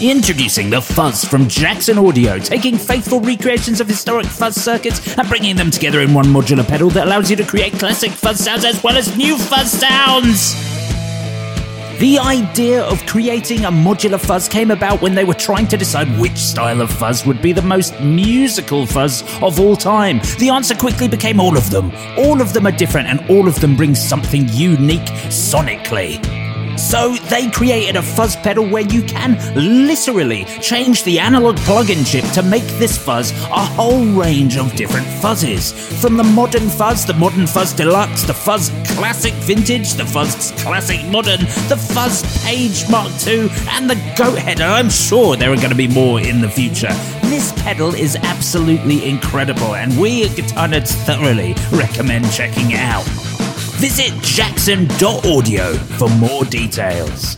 Introducing the Fuzz from Jackson Audio, taking faithful recreations of historic fuzz circuits and bringing them together in one modular pedal that allows you to create classic fuzz sounds as well as new fuzz sounds. The idea of creating a modular fuzz came about when they were trying to decide which style of fuzz would be the most musical fuzz of all time. The answer quickly became all of them. All of them are different and all of them bring something unique sonically. So they created a fuzz pedal where you can literally change the analog plug-in chip to make this fuzz a whole range of different fuzzes. From the modern fuzz, the modern fuzz deluxe, the fuzz classic vintage, the fuzz classic modern, the fuzz page mark II, and the goat. I'm sure there are going to be more in the future. This pedal is absolutely incredible, and we at Guitar Nerds thoroughly recommend checking it out. Visit jackson.audio for more details.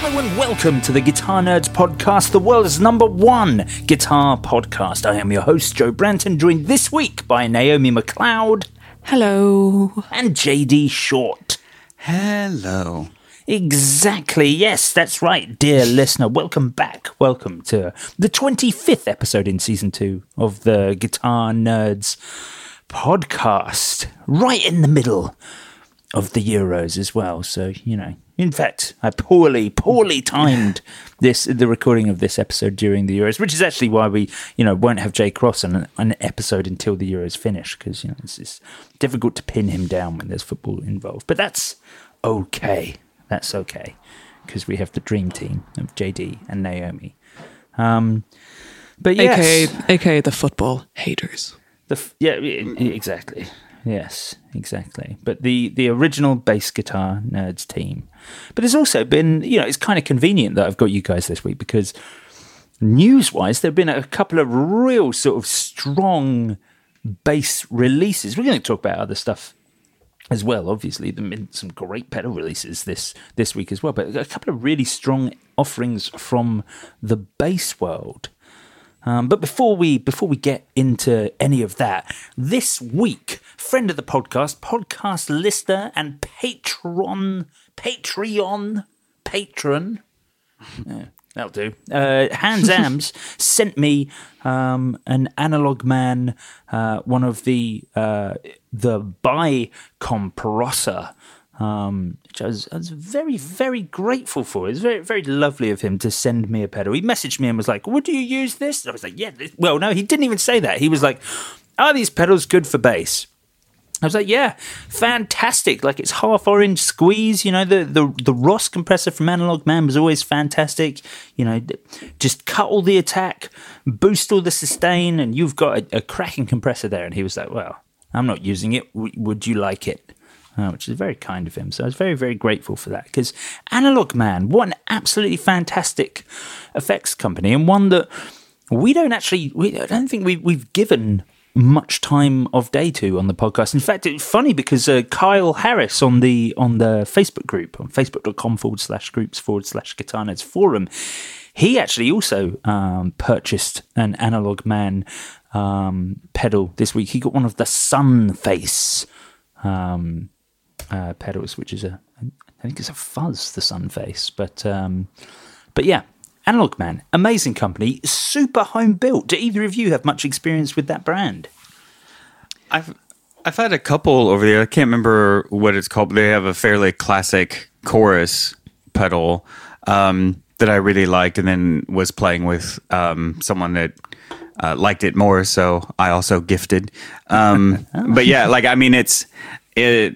Hello and welcome to the Guitar Nerds podcast, the world's number one guitar podcast. I am your host, Joe Branton, joined this week by Naomi McLeod Hello. and JD Short. Hello. Exactly. Yes, that's right, dear listener. Welcome back. Welcome to the 25th episode in season two of the Guitar Nerds podcast. Right in the middle of the Euros as well. So, you know, in fact, I poorly, poorly timed this, the recording of this episode during the Euros, which is actually why we, you know, won't have Jay Cross on an, an episode until the Euros finish because, you know, it's, it's difficult to pin him down when there's football involved. But that's okay. That's okay because we have the dream team of JD and Naomi. Um, but yes, AKA, AKA the football haters. the f- yeah, exactly. Yes, exactly. But the the original bass guitar nerds team. But it's also been, you know, it's kind of convenient that I've got you guys this week because news wise, there have been a couple of real sort of strong bass releases. We're going to talk about other stuff as well. Obviously, there been some great pedal releases this this week as well, but a couple of really strong offerings from the bass world. Um, but before we before we get into any of that, this week, friend of the podcast, podcast listener and patron, Patreon patron, yeah, that'll do. Uh, Hans Ams sent me um, an analog man, uh, one of the uh, the bi compressor. Um, which I was, I was very, very grateful for. It was very, very lovely of him to send me a pedal. He messaged me and was like, "Would you use this?" I was like, "Yeah." This. Well, no, he didn't even say that. He was like, "Are these pedals good for bass?" I was like, yeah, fantastic. Like it's half orange squeeze. You know, the the the Ross compressor from Analog Man was always fantastic. You know, just cut all the attack, boost all the sustain, and you've got a, a cracking compressor there. And he was like, well, I'm not using it. W- would you like it? Uh, which is very kind of him. So I was very, very grateful for that because Analog Man, what an absolutely fantastic effects company, and one that we don't actually, we, I don't think we, we've given much time of day to on the podcast. In fact, it's funny because uh, Kyle Harris on the on the Facebook group on facebook.com forward slash groups forward slash nerds forum, he actually also um, purchased an Analog Man um, pedal this week. He got one of the Sun Face um, uh, pedals, which is a I think it's a fuzz, the Sun Face, but um, but yeah. Analog Man, amazing company, super home built. Do either of you have much experience with that brand? I've I've had a couple over there. I can't remember what it's called, but they have a fairly classic chorus pedal um, that I really liked, and then was playing with um, someone that uh, liked it more, so I also gifted. Um, but yeah, like I mean, it's it.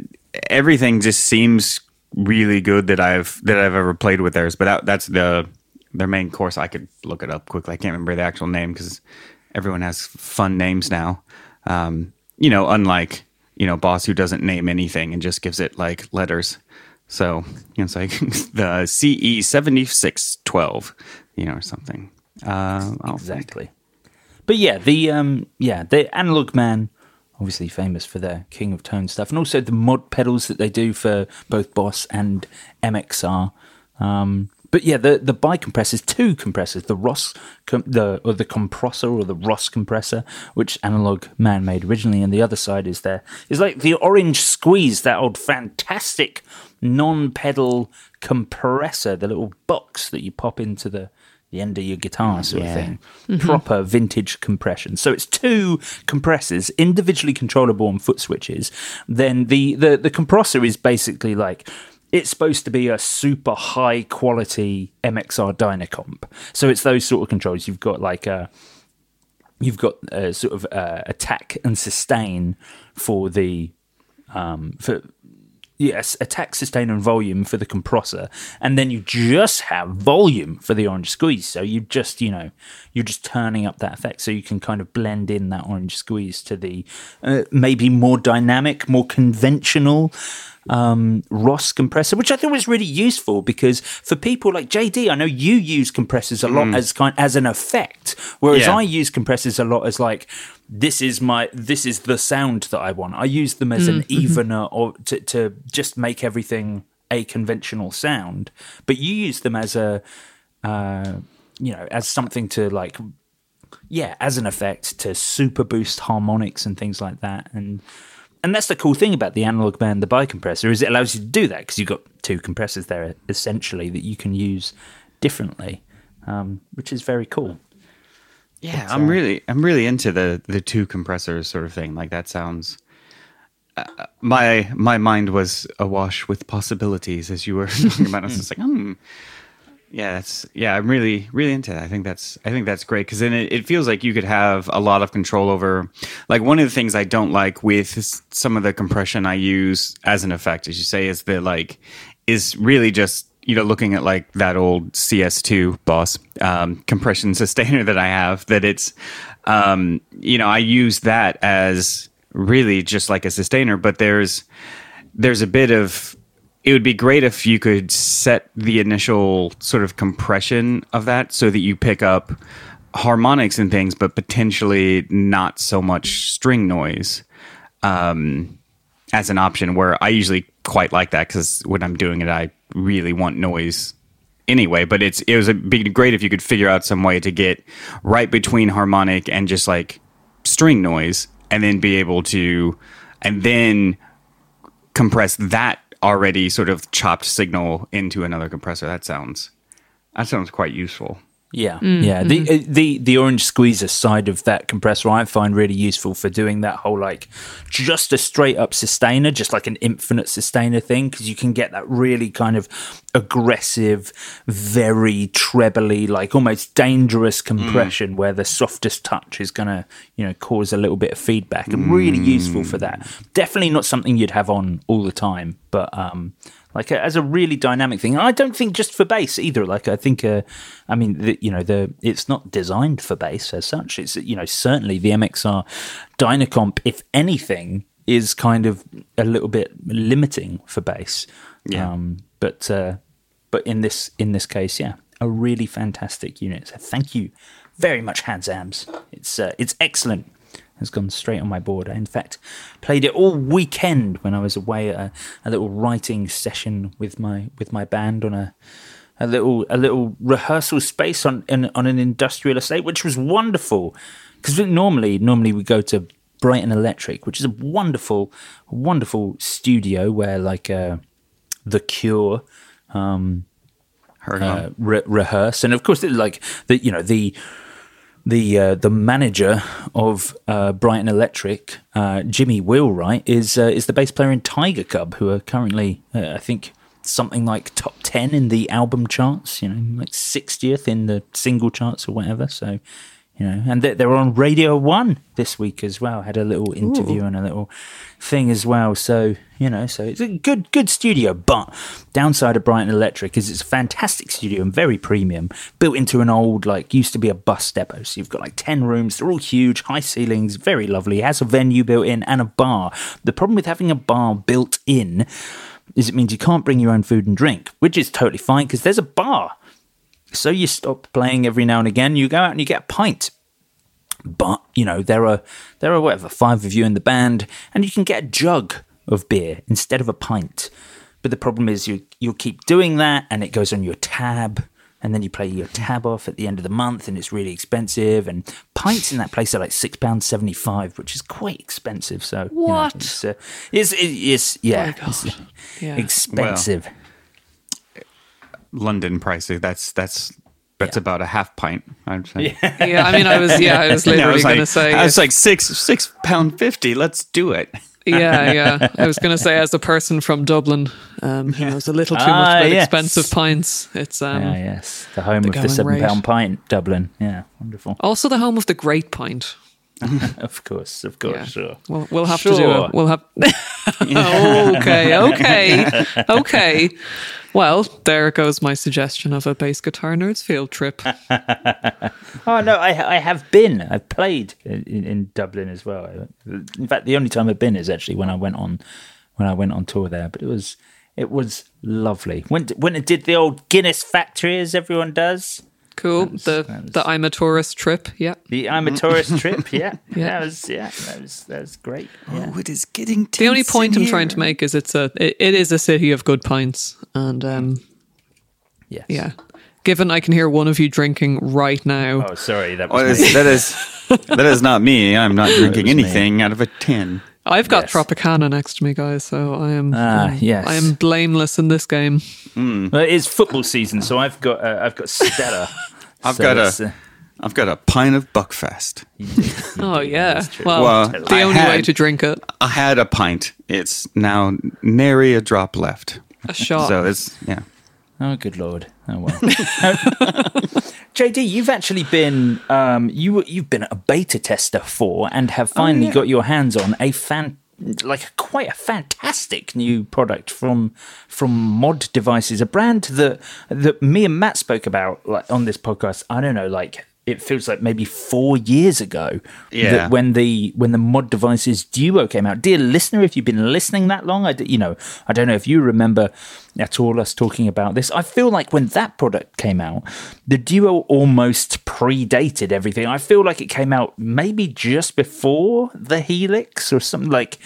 Everything just seems really good that I've that I've ever played with theirs. But that, that's the their main course. I could look it up quickly. I can't remember the actual name because everyone has fun names now. Um, you know, unlike you know Boss who doesn't name anything and just gives it like letters. So you know, it's like the CE seventy six twelve, you know, or something. Uh, Exactly. But yeah, the um yeah, the Analog Man, obviously famous for their King of Tone stuff, and also the mod pedals that they do for both Boss and MXR. Um, but yeah, the the bi compressors, two compressors, the Ross, com- the or the compressor or the Ross compressor, which Analog Man made originally, and the other side is there is like the Orange Squeeze, that old fantastic non-pedal compressor, the little box that you pop into the the end of your guitar sort of thing. Proper vintage compression. So it's two compressors, individually controllable on foot switches. Then the, the, the compressor is basically like it's supposed to be a super high quality MXR Dynacomp. So it's those sort of controls. You've got like a you've got a sort of uh, attack and sustain for the um, for yes attack sustain and volume for the compressor and then you just have volume for the orange squeeze. So you just you know you're just turning up that effect. So you can kind of blend in that orange squeeze to the uh, maybe more dynamic more conventional um, Ross compressor, which I thought was really useful because for people like JD, I know you use compressors a lot as kind as an effect, whereas Yeah. I use compressors a lot as like this is my this is the sound that I want. I use them as an evener or to to just make everything a conventional sound, but you use them as a uh, you know as something to like yeah as an effect to super boost harmonics and things like that and and that's the cool thing about the Analog Man the bicompressor is it allows you to do that because you've got two compressors there essentially that you can use differently um, which is very cool Yeah, I'm really I'm really into the the two compressors sort of thing. Like that sounds. Uh, my my mind was awash with possibilities as you were talking about. it. I was just like, hmm. Yeah, that's yeah. I'm really really into that. I think that's I think that's great because then it, it feels like you could have a lot of control over. Like one of the things I don't like with some of the compression I use as an effect, as you say, is that like is really just you know looking at like that old CS2 boss um, compression sustainer that I have. That it's um, you know I use that as really just like a sustainer, but there's there's a bit of it would be great if you could set the initial sort of compression of that so that you pick up harmonics and things, but potentially not so much string noise um, as an option. Where I usually quite like that because when I'm doing it, I really want noise anyway. But it's it was a be great if you could figure out some way to get right between harmonic and just like string noise, and then be able to, and then compress that already sort of chopped signal into another compressor. That sounds that sounds quite useful. Yeah, yeah. The uh, the the orange squeezer side of that compressor I find really useful for doing that whole like just a straight up sustainer, just like an infinite sustainer thing, because you can get that really kind of aggressive, very trebly, like almost dangerous compression where the softest touch is gonna you know cause a little bit of feedback, and really useful for that. Definitely not something you'd have on all the time, but um like uh, as a really dynamic thing. And I don't think just for bass either. Like I think, uh, I mean, the, you know, the it's not designed for bass as such. It's you know certainly the MXR Dynacomp, if anything, is kind of a little bit limiting for bass. Yeah. Um, but uh, but in this in this case, yeah, a really fantastic unit. So thank you very much, Hansams. It's uh, it's excellent. Has gone straight on my board. I, in fact, played it all weekend when I was away at a, a little writing session with my with my band on a a little a little rehearsal space on in, on an industrial estate, which was wonderful. Because normally normally we go to Brighton Electric, which is a wonderful wonderful studio where like uh, the Cure. Um, uh, re- rehearse, and of course, like the you know the the uh, the manager of uh, Brighton Electric, uh, Jimmy Wheelwright, is uh, is the bass player in Tigercub, who are currently, uh, I think, something like top ten in the album charts. You know, like sixtieth in the single charts or whatever. So. You know, and they- they're on Radio One this week as well. Had a little interview and a little thing as well. So you know, so it's a good good studio. But downside of Brighton Electric is it's a fantastic studio and very premium, built into an old like used to be a bus depot. So you've got like ten rooms. They're all huge, high ceilings, very lovely. It has a venue built in and a bar. The problem with having a bar built in is it means you can't bring your own food and drink, which is totally fine because there's a bar. So you stop playing every now and again. You go out and you get a pint. But you know there are there are whatever five of you in the band, and you can get a jug of beer instead of a pint. But the problem is you you'll keep doing that, and it goes on your tab, and then you play your tab off at the end of the month, and it's really expensive. And pints in that place are like six pounds seventy five, which is quite expensive. So you know, What? it's, uh, it's, it- it's yeah, My it's Yeah. expensive. London pricing. That's that's that's about a half pint. I'd say. Yeah, I mean, I was yeah, I was I literally was going to like, say I was like six six pound fifty. Let's do it. yeah, yeah. I was going to say as a person from Dublin, um, who knows a little too Ah, much about yes. expensive pints. It's um, yeah, yes, the home the of the seven pound pint, Dublin. Yeah, wonderful. also the home of the Great Pint. Of course, of course, Yeah. sure. We'll, we'll have to do Sure. it. We'll have. okay, okay, okay. Well, there goes my suggestion of a bass guitar nerds field trip. Oh no, I I have been. I've played in, in Dublin as well. In fact, the only time I've been is actually when I went on when I went on tour there. But it was it was lovely. When when it did the old Guinness factory, as everyone does. Cool. was- the was- the I'm a tourist trip. Yeah. The I'm a tourist trip. Yeah, Yeah. that was yeah, that was that was great. Yeah. Oh, it is getting. The only point I'm trying to make is it's a it, it is a city of good pints, and um, Yes. yeah. Given I can hear one of you drinking right now, Oh, sorry, that Oh, was that is, me. that is that is not me. I'm not drinking was me. anything out of a tin. I've got yes. Tropicana next to me, guys. So I am Ah, um, yes. I am blameless in this game. Well, it is football season, so I've got uh, I've got Stella. I've So got it's, a uh, have got a pint of Buckfast. Oh yeah. Well, Well, the I only way to drink it, I had a pint. It's now nary a drop left. a shot. So it's yeah. Oh, good lord! Oh well. JD, you've actually been um, you you've been a beta tester for, and have finally got your hands on a fan like quite a fantastic new product from from Mod Devices, a brand that that me and Matt spoke about like on this podcast. I don't know, like it feels like maybe four years ago. Yeah. that when the when the Mod Devices Duo came out, dear listener, if you've been listening that long, I d- you know I don't know if you remember at all us talking about this. I feel like when that product came out, the Duo almost predated everything. I feel like it came out maybe just before the Helix or something like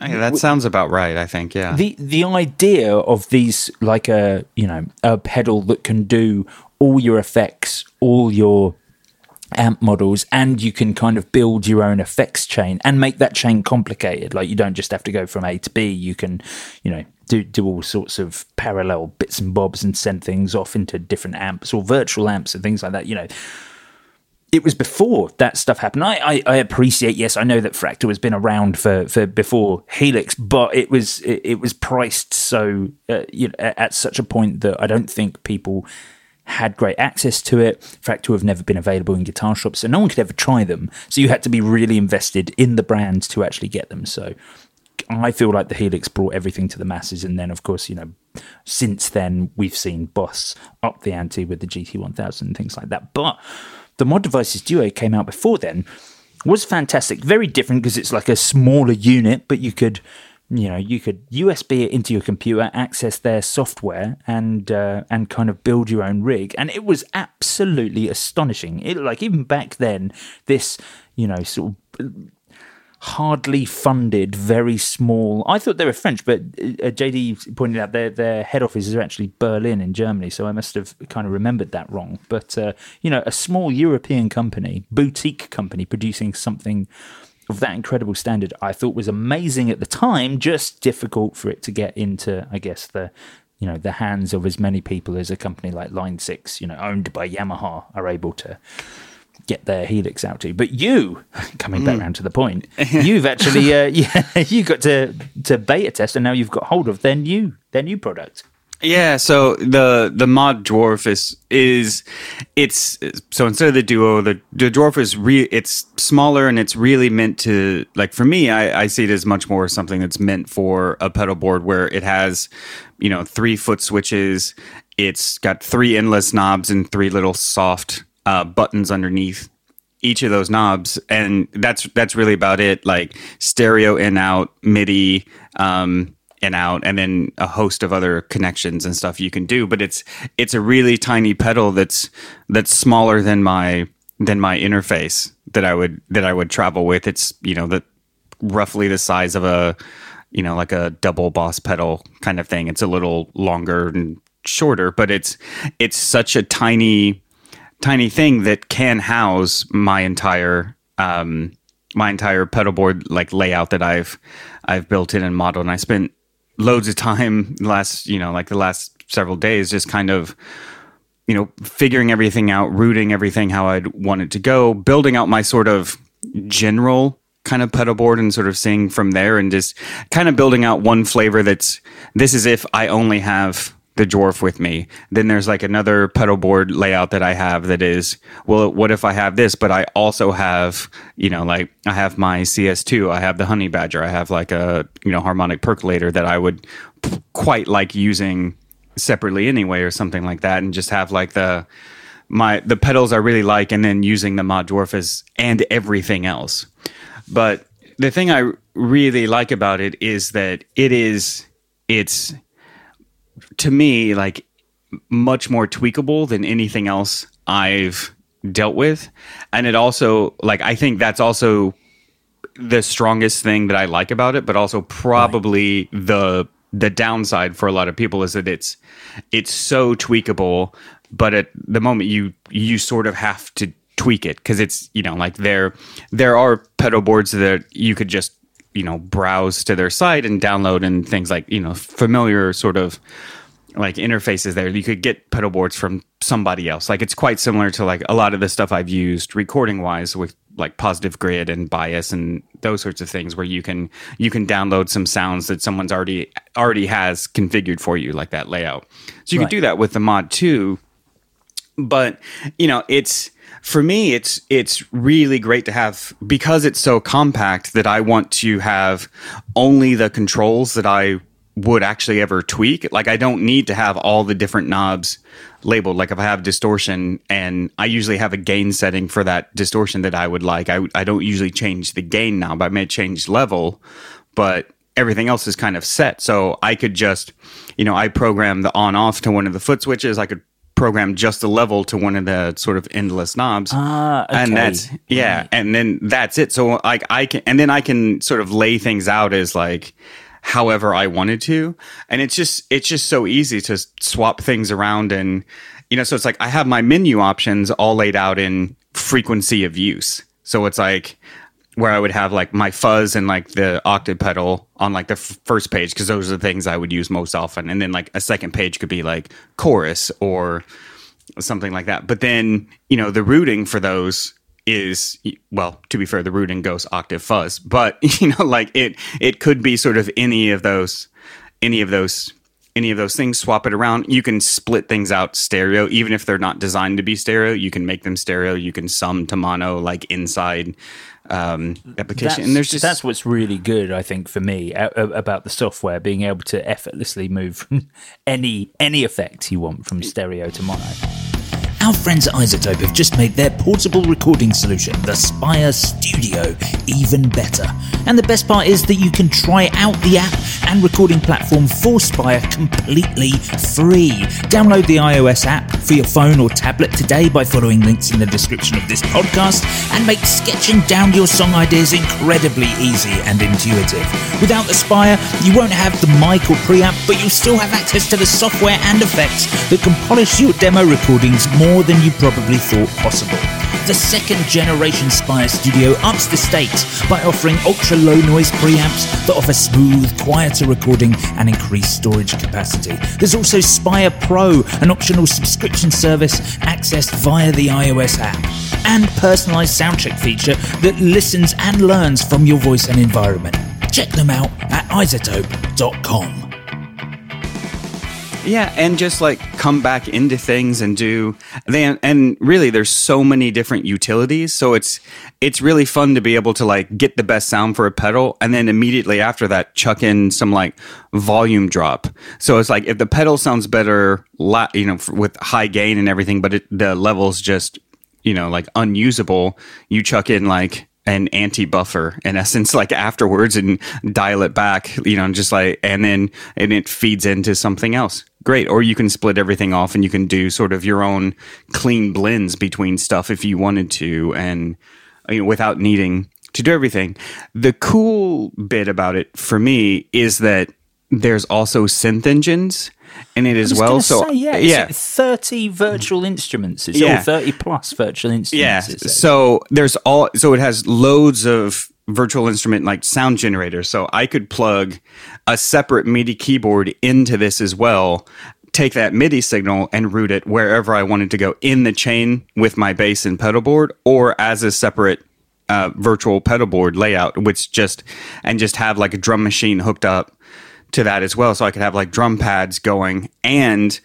Okay, that sounds about right. I think yeah. the the idea of these like a you know a pedal that can do all your effects, all your amp models and you can kind of build your own effects chain and make that chain complicated. Like you don't just have to go from a to b. You can you know do do all sorts of parallel bits and bobs and send things off into different amps or virtual amps and things like that you know. It was before that stuff happened. I, I, I appreciate, yes, I know that Fractal has been around for, for before Helix, but it was it, it was priced so uh, you know, at at such a point that I don't think people had great access to it. Fractal have never been available in guitar shops, so no one could ever try them. So you had to be really invested in the brand to actually get them. So I feel like the Helix brought everything to the masses, and then of course, you know, since then we've seen Boss up the ante with the GT1000 and things like that. But the Mod Devices Duo came out before then, was fantastic, very different because it's like a smaller unit, but you could, you know, you could USB it into your computer, access their software, and uh, and kind of build your own rig, and it was absolutely astonishing. It like even back then, this you know sort of hardly funded, very small. I thought they were French, but uh, JD pointed out their their head office is actually Berlin in Germany, so I must have kind of remembered that wrong. But uh, you know, a small European company, boutique company, producing something of that incredible standard, I thought was amazing at the time. Just difficult for it to get into, I guess the you know the hands of as many people as a company like Line Six, you know, owned by Yamaha, are able to get their helix out to. But you, coming back round to the point, you've actually uh, yeah, you got to to beta test, and now you've got hold of their new their new product. Yeah, so the the mod dwarf is is it's so instead of the duo, the the dwarf is re it's smaller and it's really meant to like for me, I, I see it as much more something that's meant for a pedal board where it has, you know, three foot switches. It's got three endless knobs and three little soft uh, buttons underneath each of those knobs, and that's that's really about it. Like stereo in out, MIDI. Um, and out and then a host of other connections and stuff you can do. But it's it's a really tiny pedal that's that's smaller than my than my interface that I would that I would travel with. It's you know the roughly the size of a you know like a double boss pedal kind of thing. It's a little longer and shorter but it's it's such a tiny tiny thing that can house my entire um my entire pedal board like layout that I've I've built in and modeled. And I spent loads of time last you know like the last several days just kind of you know figuring everything out routing everything how i'd want it to go building out my sort of general kind of pedal board and sort of seeing from there and just kind of building out one flavor that's this is if i only have the dwarf with me. Then there's like another pedal board layout that i have that is well what if i have this but i also have you know like i have my cs2 i have the honey badger i have like a you know harmonic percolator that i would p- quite like using separately anyway or something like that and just have like the my the pedals i really like and then using the mod dwarf as and everything else. But the thing i really like about it is that it is it's to me like much more tweakable than anything else I've dealt with. And it also like I think that's also the strongest thing that I like about it, but also probably right. the the downside for a lot of people is that it's it's so tweakable, but at the moment you you sort of have to tweak it because it's you know like there there are pedal boards that you could just you know browse to their site and download and things like you know familiar sort of like interfaces there. You could get pedal boards from somebody else. Like it's quite similar to like a lot of the stuff i've used recording wise with like positive grid and bias and those sorts of things where you can you can download some sounds that someone's already already has configured for you like that layout. So you right. can do that with the mod too. But you know it's for me it's it's really great to have because it's so compact that i want to have only the controls that i would actually ever tweak. Like i don't need to have all the different knobs labeled. Like if i have distortion and i usually have a gain setting for that distortion that i would like i, I don't usually change the gain knob. I may change level but everything else is kind of set. So i could just you know i program the on off to one of the foot switches. I could program just a level to one of the sort of endless knobs. Ah, okay. And that's yeah, right. and then that's it. So like I can and then I can sort of lay things out as like however I wanted to. And it's just it's just so easy to swap things around and you know, so it's like I have my menu options all laid out in frequency of use. So it's like where I would have like my fuzz and like the octave pedal on like the f- first page because those are the things I would use most often, and then like a second page could be like chorus or something like that. But then you know the routing for those is well to be fair the routing goes octave fuzz but you know like it it could be sort of any of those any of those any of those things swap it around you can split things out stereo even if they're not designed to be stereo you can make them stereo you can sum to mono like inside um, application. That's, and there's just that's what's really good, I think, for me about the software being able to effortlessly move from any any effect you want from stereo to mono. Our friends at iZotope have just made their portable recording solution, the Spire Studio, even better. And the best part is that you can try out the app and recording platform for Spire completely free. Download the iOS app for your phone or tablet today by following links in the description of this podcast and make sketching down your song ideas incredibly easy and intuitive. Without the Spire, you won't have the mic or preamp, but you'll still have access to the software and effects that can polish your demo recordings more more than you probably thought possible. the second generation Spire Studio ups the stakes by offering ultra low noise preamps that offer smooth, quieter recording and increased storage capacity. There's also Spire Pro, an optional subscription service accessed via the iOS app, and personalized soundcheck feature that listens and learns from your voice and environment. Check them out at izotope.com. Yeah, and just like come back into things and do they and really there's so many different utilities, so it's it's really fun to be able to like get the best sound for a pedal and then immediately after that chuck in some like volume drop. So it's like if the pedal sounds better, you know, with high gain and everything, but it, the levels just you know like unusable, you chuck in like an anti buffer in essence like afterwards and dial it back you know just like and then and it feeds into something else. Great. Or you can split everything off and you can do sort of your own clean blends between stuff if you wanted to and you know without needing to do everything. The cool bit about it for me is that there's also synth engines and it as well so say, yeah, yeah 30 virtual instruments. It's Yeah. all 30 plus virtual instruments. Yeah. So there's all so it has loads of virtual instrument like sound generators. So I could plug a separate MIDI keyboard into this as well. Take that MIDI signal and route it wherever I wanted to go in the chain with my bass and pedal board, or as a separate uh, virtual pedal board layout, which just and just have like a drum machine hooked up to that as well. So I could have like drum pads going and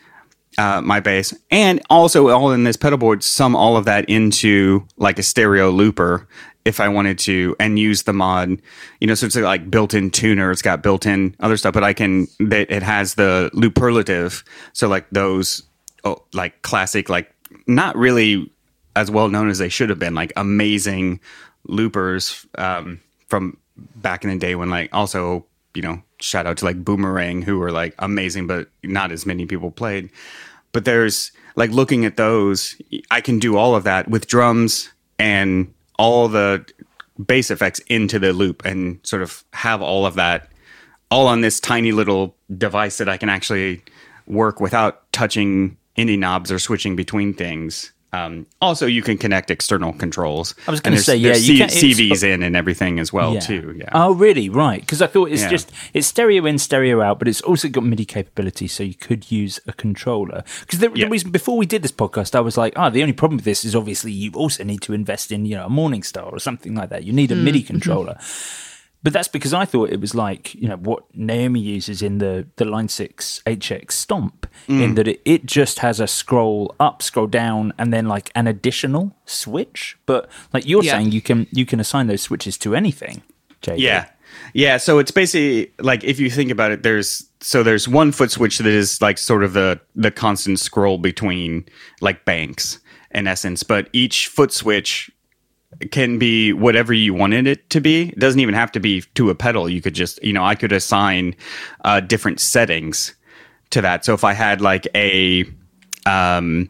uh, my bass, and also all in this pedal board, sum all of that into like a stereo looper if I wanted to, and use the mod. You know, so it's like built-in tuner. It's got built-in other stuff, but I can. It has the looperlative. So like those, oh, like classic, like not really as well known as they should have been, like amazing loopers um, from back in the day when like also you know shout out to like boomerang who were like amazing but not as many people played. But there's like looking at those i can do all of that with drums and all the bass effects into the loop and sort of have all of that all on this tiny little device that i can actually work without touching any knobs or switching between things um, also, you can connect external controls. I was gonna say, yeah, there's you C- can- CVs in and everything as well too. Yeah. Oh, really? Right. Because I thought it's Yeah. just it's stereo in, stereo out, but it's also got MIDI capability, so you could use a controller. Because the, Yeah. the reason before we did this podcast, I was like, oh, the only problem with this is obviously you also need to invest in you know a Morningstar or something like that. You need a hmm. MIDI mm-hmm. controller. But that's because I thought it was like you know what Naomi uses in the the Line Six HX Stomp, in that it, it just has a scroll up, scroll down, and then like an additional switch. But like you're Yeah. saying, you can you can assign those switches to anything. JD. Yeah. Yeah, so it's basically like if you think about it there's so there's one foot switch that is like sort of the the constant scroll between like banks in essence, but each foot switch can be whatever you wanted it to be. It doesn't even have to be to a pedal. You could just, you know, I could assign uh, different settings to that. So if I had like a, um,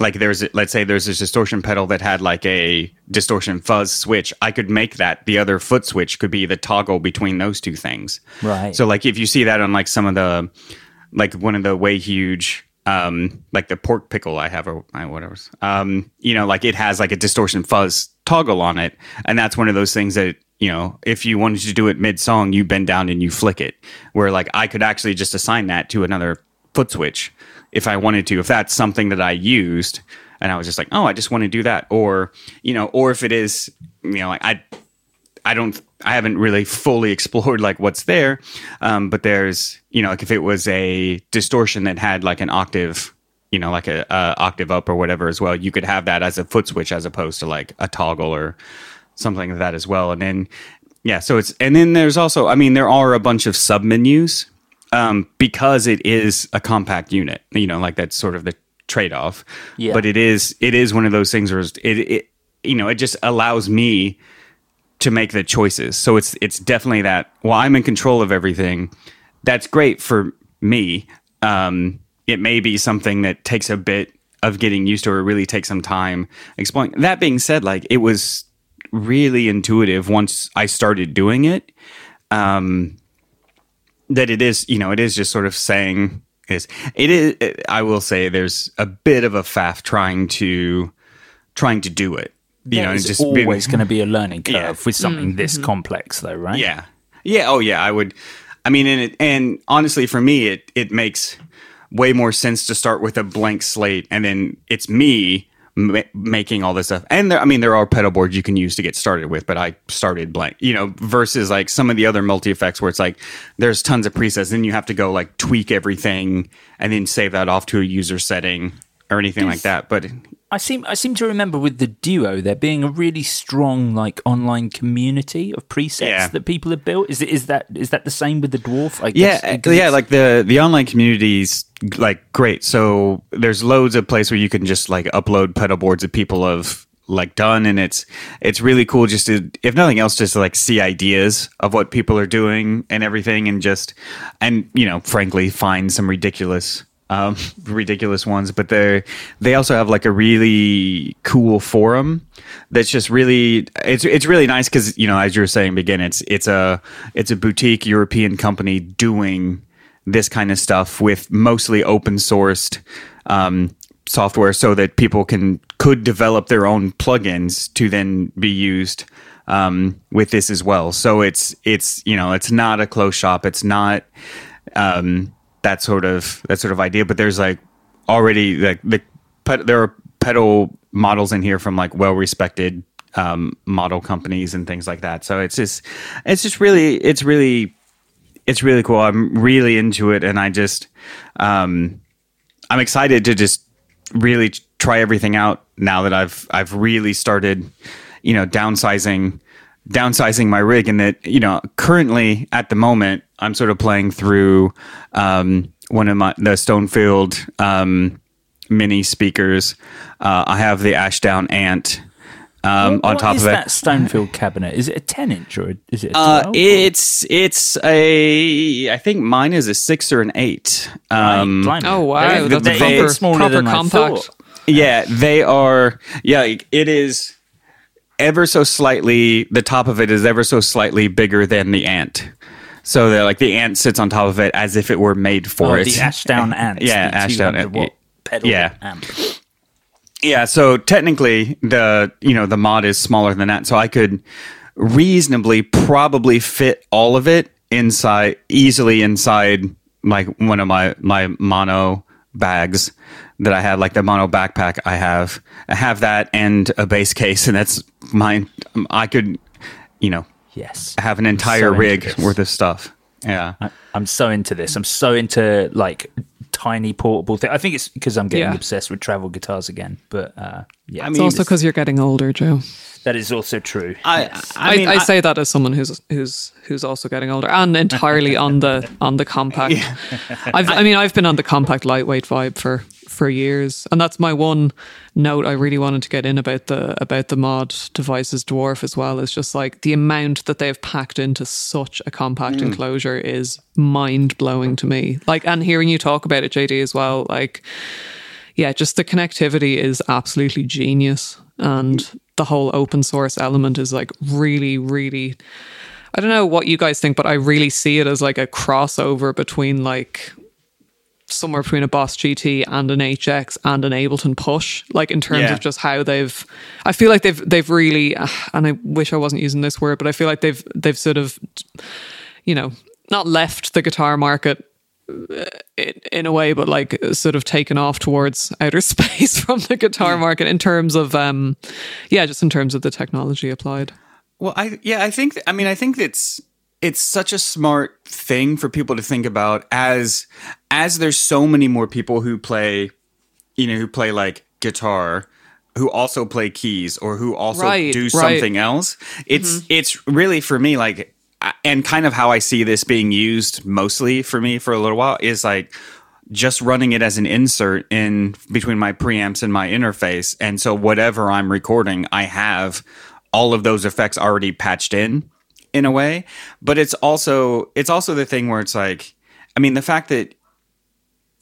like there's, let's say there's this distortion pedal that had like a distortion fuzz switch, I could make that the other foot switch could be the toggle between those two things. Right. So like if you see that on like some of the, like one of the way huge um like the pork pickle i have or whatever um you know like it has like a distortion fuzz toggle on it and that's one of those things that you know if you wanted to do it mid song you bend down and you flick it. Where like i could actually just assign that to another foot switch if i wanted to if that's something that i used and i was just like oh i just want to do that. Or you know or if it is you know like i I don't I haven't really fully explored like what's there, um, but there's you know like if it was a distortion that had like an octave, you know like a, a octave up or whatever as well, you could have that as a foot switch as opposed to like a toggle or something like that as well. And then yeah, so it's and then there's also I mean there are a bunch of sub menus um, because it is a compact unit. You know like that's sort of the trade off. Yeah. But it is it is one of those things where it, it you know it just allows me to make the choices. So it's it's definitely that. Well, I'm in control of everything, that's great for me. Um, it may be something that takes a bit of getting used to, or really takes some time exploring. That being said, like it was really intuitive once I started doing it. Um, that it is, you know, it is just sort of saying is it is. I will say there's a bit of a faff trying to trying to do it you know, it's just always going to be a learning curve Yeah. with something this complex, though, right? Yeah. Yeah. Oh, yeah. I would. I mean, and it, and honestly, for me, it it makes way more sense to start with a blank slate, and then it's me ma- making all this stuff. And there, I mean, there are pedal boards you can use to get started with, but I started blank. You know, versus like some of the other multi effects where it's like there's tons of presets, then you have to go like tweak everything and then save that off to a user setting or anything like that. But I seem I seem to remember with the duo there being a really strong like online community of presets Yeah. that people have built. Is it is that is that the same with the dwarf? I yeah, guess, yeah. Like the the online community's like great. So there's loads of place where you can just like upload pedal boards that people have like done, and it's it's really cool just to if nothing else just to like see ideas of what people are doing and everything, and just and you know frankly find some ridiculous. Um, ridiculous ones, but they they also have like a really cool forum that's just really it's it's really nice because you know as you were saying begin it's it's a it's a boutique European company doing this kind of stuff with mostly open sourced um, software so that people can could develop their own plugins to then be used um, with this as well. So it's it's you know it's not a closed shop. It's not um, that sort of that sort of idea. But there's like already like the there are pedal models in here from like well respected um, model companies and things like that. So it's just it's just really it's really it's really cool. I'm really into it, and I just um, I'm excited to just really try everything out now that I've I've really started, you know, downsizing downsizing my rig, and that you know currently at the moment I'm sort of playing through um, one of my the Stonefield um, mini speakers. Uh, I have the Ashdown Ant. Um, What- on top is of it, that Stonefield cabinet? Is it a ten inch or is it? A uh, 12? it's it's a I think mine is a six or an eight. Um, Blimey. Oh wow, They're- that's they're proper, smaller proper than compact. Yeah, they are. Yeah, it is ever so slightly. The top of it is ever so slightly bigger than the ant. So that like the ant sits on top of it as if it were made for Oh, it. the Ashdown ant. Yeah, Ashdown 200 ant. pedal Yeah. amp. Yeah, so technically the you know the mod is smaller than that, so I could reasonably probably fit all of it inside easily inside like one of my my mono bags that I have, like the mono backpack I have. I have that and a base case, and that's mine. I could, you know, Yes. have an entire so rig worth of stuff. Yeah. I, I'm so into this. I'm so into like tiny portable thing. I think it's because I'm getting Yeah. obsessed with travel guitars again. But uh, yeah, I It's mean, also because you're getting older, Joe. that is also true. I, I, I, say that as someone who's who's who's also getting older and entirely on the on the compact. I've, I mean, I've been on the compact lightweight vibe for for years, and that's my one note I really wanted to get in about the about the mod devices dwarf as well. Is just like the amount that they've packed into such a compact hmm. enclosure is mind blowing to me. Like, and hearing you talk about it, JD, as well, like yeah, just the connectivity is absolutely genius. And the whole open source element is like really, really. I don't know what you guys think, but I really see it as like a crossover between like somewhere between a Boss GT and an HX and an Ableton Push, like in terms Yeah. of just how they've. I feel like they've they've really, uh, and I wish I wasn't using this word, but I feel like they've they've sort of, you know, not left the guitar market in, in a way, but like sort of taken off towards outer space from the guitar market in terms of, um, yeah, just in terms of the technology applied. Well, I yeah, I think I mean I think it's it's such a smart thing for people to think about as as there's so many more people who play you know who play like guitar who also play keys or who also Right, do right. something else. It's mm-hmm. it's really for me like and kind of how I see this being used mostly for me for a little while is like just running it as an insert in between my preamps and my interface. And so whatever I'm recording, I have all of those effects already patched in in a way. But it's also it's also the thing where it's like I mean the fact that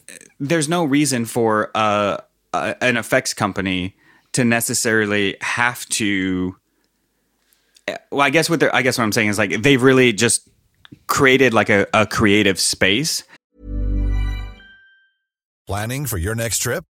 uh, there's no reason for uh, a, an effects company to necessarily have to uh, well, I guess what they're, I guess what I'm saying is like they've really just created like a, a creative space Planning for your next trip?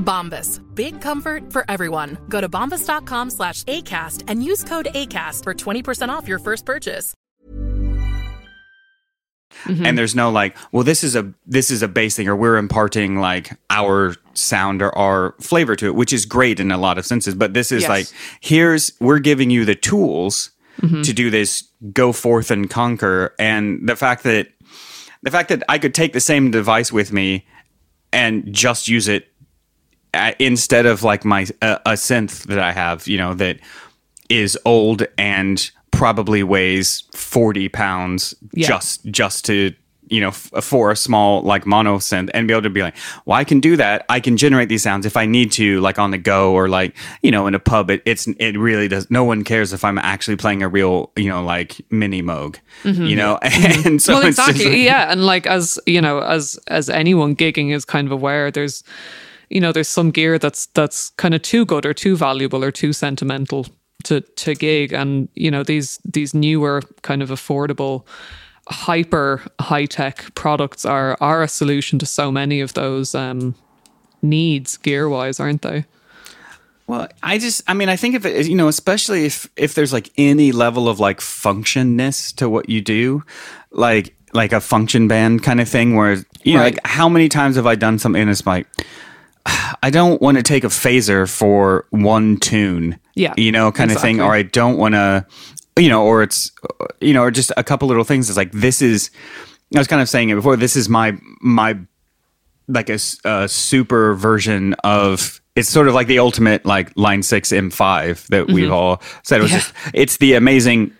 Bombas. Big comfort for everyone. Go to bombas.com slash ACAST and use code ACAST for 20% off your first purchase. Mm-hmm. And there's no like, well, this is a this is a bass thing, or we're imparting like our sound or our flavor to it, which is great in a lot of senses. But this is yes. like, here's we're giving you the tools mm-hmm. to do this, go forth and conquer. And the fact that the fact that I could take the same device with me and just use it instead of like my uh, a synth that I have, you know, that is old and probably weighs 40 pounds yeah. just just to you know f- for a small like mono synth and be able to be like well i can do that i can generate these sounds if i need to like on the go or like you know in a pub it, it's it really does no one cares if i'm actually playing a real you know like Minimoog mm-hmm. you know mm-hmm. and so well exactly like, yeah and like as you know as as anyone gigging is kind of aware there's you know there's some gear that's that's kind of too good or too valuable or too sentimental to to gig. And you know these these newer kind of affordable hyper high tech products are are a solution to so many of those um, needs gear wise aren't they? Well, I just, I mean, I think if it, you know, especially if if there's like any level of like functionness to what you do, like like a function band kind of thing, where you know, like how many times have I done something and it's like, I don't want to take a phaser for one tune. Yeah. You know, kind exactly. of thing. Or I don't want to, you know, or it's, you know, or just a couple little things. It's like, this is, I was kind of saying it before, this is my, my, like a, a super version of, it's sort of like the ultimate, like line six M5 that mm-hmm. we've all said. It was yeah. just, it's the amazing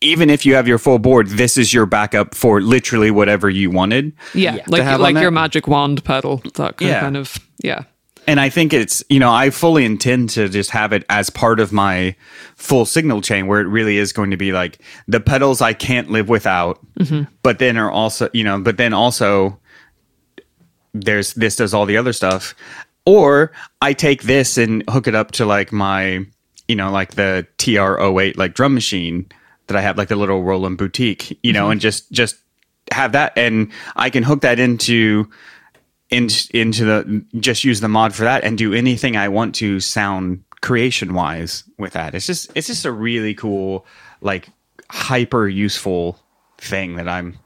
even if you have your full board, this is your backup for literally whatever you wanted. Yeah, yeah. like like your magic wand pedal, that kind, yeah. kind of yeah. And I think it's you know I fully intend to just have it as part of my full signal chain where it really is going to be like the pedals I can't live without, mm-hmm. but then are also you know but then also there's this does all the other stuff, or I take this and hook it up to like my you know like the TR08 like drum machine that I have, like the little Roland boutique, you know, mm-hmm. and just just have that, and I can hook that into in, into the just use the mod for that and do anything I want to sound creation wise with that. It's just it's just a really cool, like hyper useful thing that I'm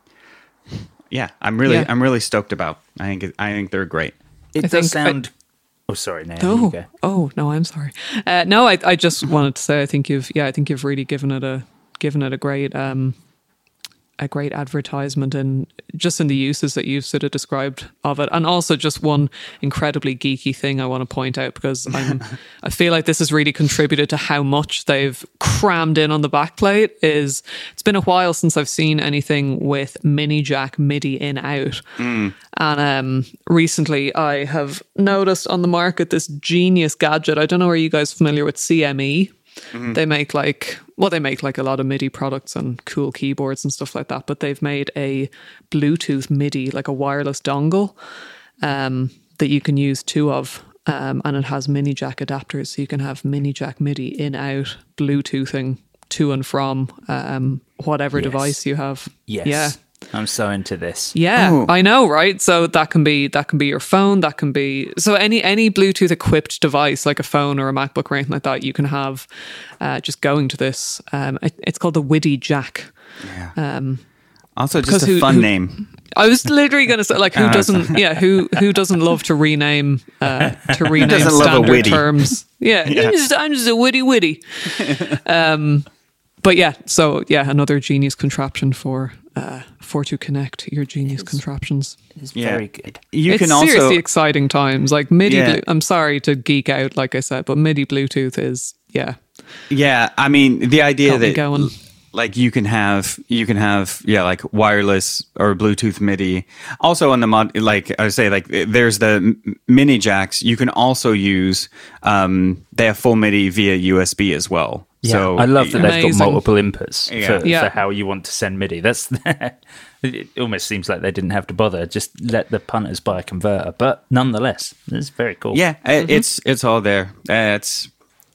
yeah, I'm really yeah. I'm really stoked about. I think I think they're great. It I does sound I, Oh, sorry, no. Oh, oh, no, I'm sorry. Uh, no, I, I just wanted to say I think you've, yeah, I think you've really given it a, given it a great um, a great advertisement and just in the uses that you've sort of described of it and also just one incredibly geeky thing I want to point out because I'm I feel like this has really contributed to how much they've crammed in on the backplate is it's been a while since I've seen anything with mini jack MIDI in out mm. and um, recently I have noticed on the market this genius gadget I don't know are you guys familiar with CME Mm-hmm. They make like well, they make like a lot of MIDI products and cool keyboards and stuff like that. But they've made a Bluetooth MIDI, like a wireless dongle, um, that you can use two of, um, and it has mini jack adapters, so you can have mini jack MIDI in out Bluetoothing to and from um, whatever Yes. device you have. Yes. Yeah. I'm so into this. Yeah, Oh. I know, right? So that can be that can be your phone, that can be so any any Bluetooth equipped device like a phone or a MacBook or anything like that, you can have uh, just going to this. Um, it, it's called the WIDI Jack. Um, Also, just a who- fun who- name. I was literally going to say, like, who Uh, doesn't? Yeah, who who doesn't love to rename uh, to rename doesn't love a standard terms? Yeah, Yeah. I'm, just, I'm just a witty witty. um, but yeah, so yeah, another genius contraption for uh, for to connect your genius contraptions. It's Yeah. very good. You it's can also seriously exciting times. Like MIDI. Yeah. Blu- I'm sorry to geek out, like I said, but MIDI Bluetooth is yeah. Yeah, I mean the idea that going. like you can have you can have yeah like wireless or Bluetooth MIDI. Also on the mod like I say like there's the mini jacks. You can also use um they have full MIDI via USB as well. Yeah, so I love that they've got multiple inputs Yeah. for, Yeah. for how you want to send MIDI. That's it. Almost seems like they didn't have to bother. Just let the punters buy a converter. But nonetheless, it's very cool. Yeah, i- it's it's all there. Uh, it's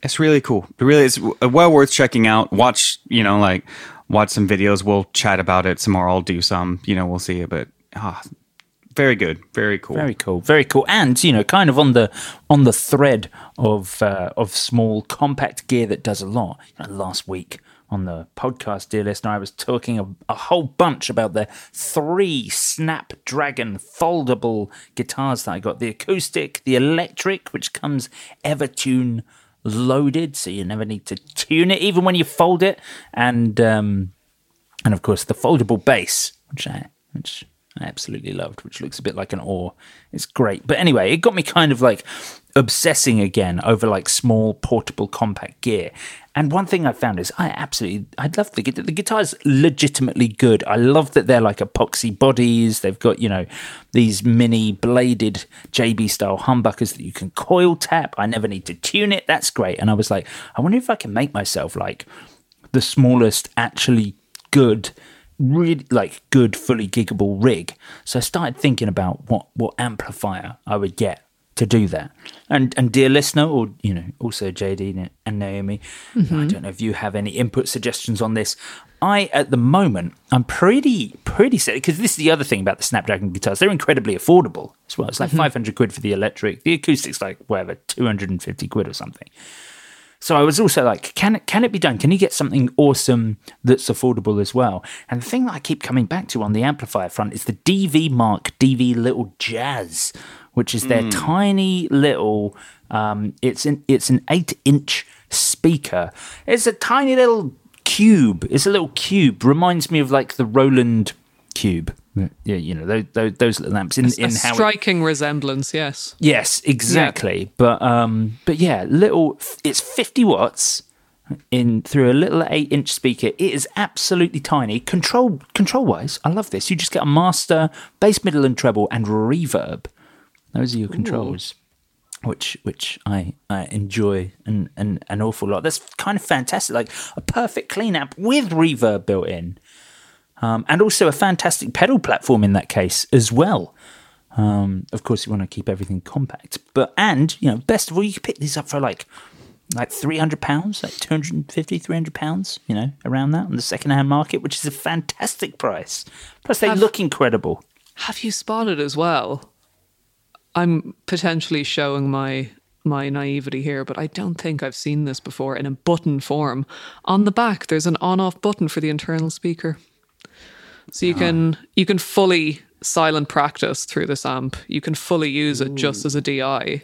it's really cool. It really it's well worth checking out. Watch you know like watch some videos. We'll chat about it some more. I'll do some. You know we'll see it, but ah, very good, very cool. Very cool, very cool, and you know, kind of on the on the thread of uh, of small compact gear that does a lot. You know, last week on the podcast, dear listener, I was talking a, a whole bunch about the three Snapdragon foldable guitars that I got: the acoustic, the electric, which comes Evertune loaded, so you never need to tune it, even when you fold it, and um, and of course the foldable bass, which I which I absolutely loved, which looks a bit like an oar. It's great, but anyway, it got me kind of like obsessing again over like small portable compact gear. And one thing I found is I absolutely I love the guitar. The guitar's legitimately good. I love that they're like epoxy bodies. They've got you know these mini bladed JB style humbuckers that you can coil tap. I never need to tune it. That's great. And I was like, I wonder if I can make myself like the smallest actually good really like good fully giggable rig. So i started thinking about what what amplifier i would get to do that. And and dear listener or you know also jd and naomi mm-hmm. i don't know if you have any input suggestions on this. I at the moment i'm pretty pretty set because this is the other thing about the snapdragon guitars. They're incredibly affordable as well. It's like mm-hmm. 500 quid for the electric. The acoustic's like whatever 250 quid or something so I was also like, can it can it be done? Can you get something awesome that's affordable as well? And the thing that I keep coming back to on the amplifier front is the DV Mark DV Little Jazz, which is their tiny little. Um, it's an it's an eight inch speaker. It's a tiny little cube. It's a little cube. Reminds me of like the Roland cube. Yeah, you know those those, those little lamps in A in how it- striking resemblance, yes. Yes, exactly. But um, but yeah, little. It's fifty watts in through a little eight inch speaker. It is absolutely tiny. Control control wise, I love this. You just get a master, bass, middle, and treble, and reverb. Those are your controls. Which which I, I enjoy an, an an awful lot. That's kind of fantastic. Like a perfect clean amp with reverb built in. Um, and also a fantastic pedal platform in that case as well. Um, of course, you want to keep everything compact, but and you know, best of all, you can pick these up for like like three hundred pounds, like 250, 300 pounds, you know, around that on the second-hand market, which is a fantastic price. Plus, they Have- look incredible. Have you spotted as well? I'm potentially showing my my naivety here, but I don't think I've seen this before in a button form. On the back, there's an on-off button for the internal speaker, so you can you can fully silent practice through this amp. You can fully use it just as a DI.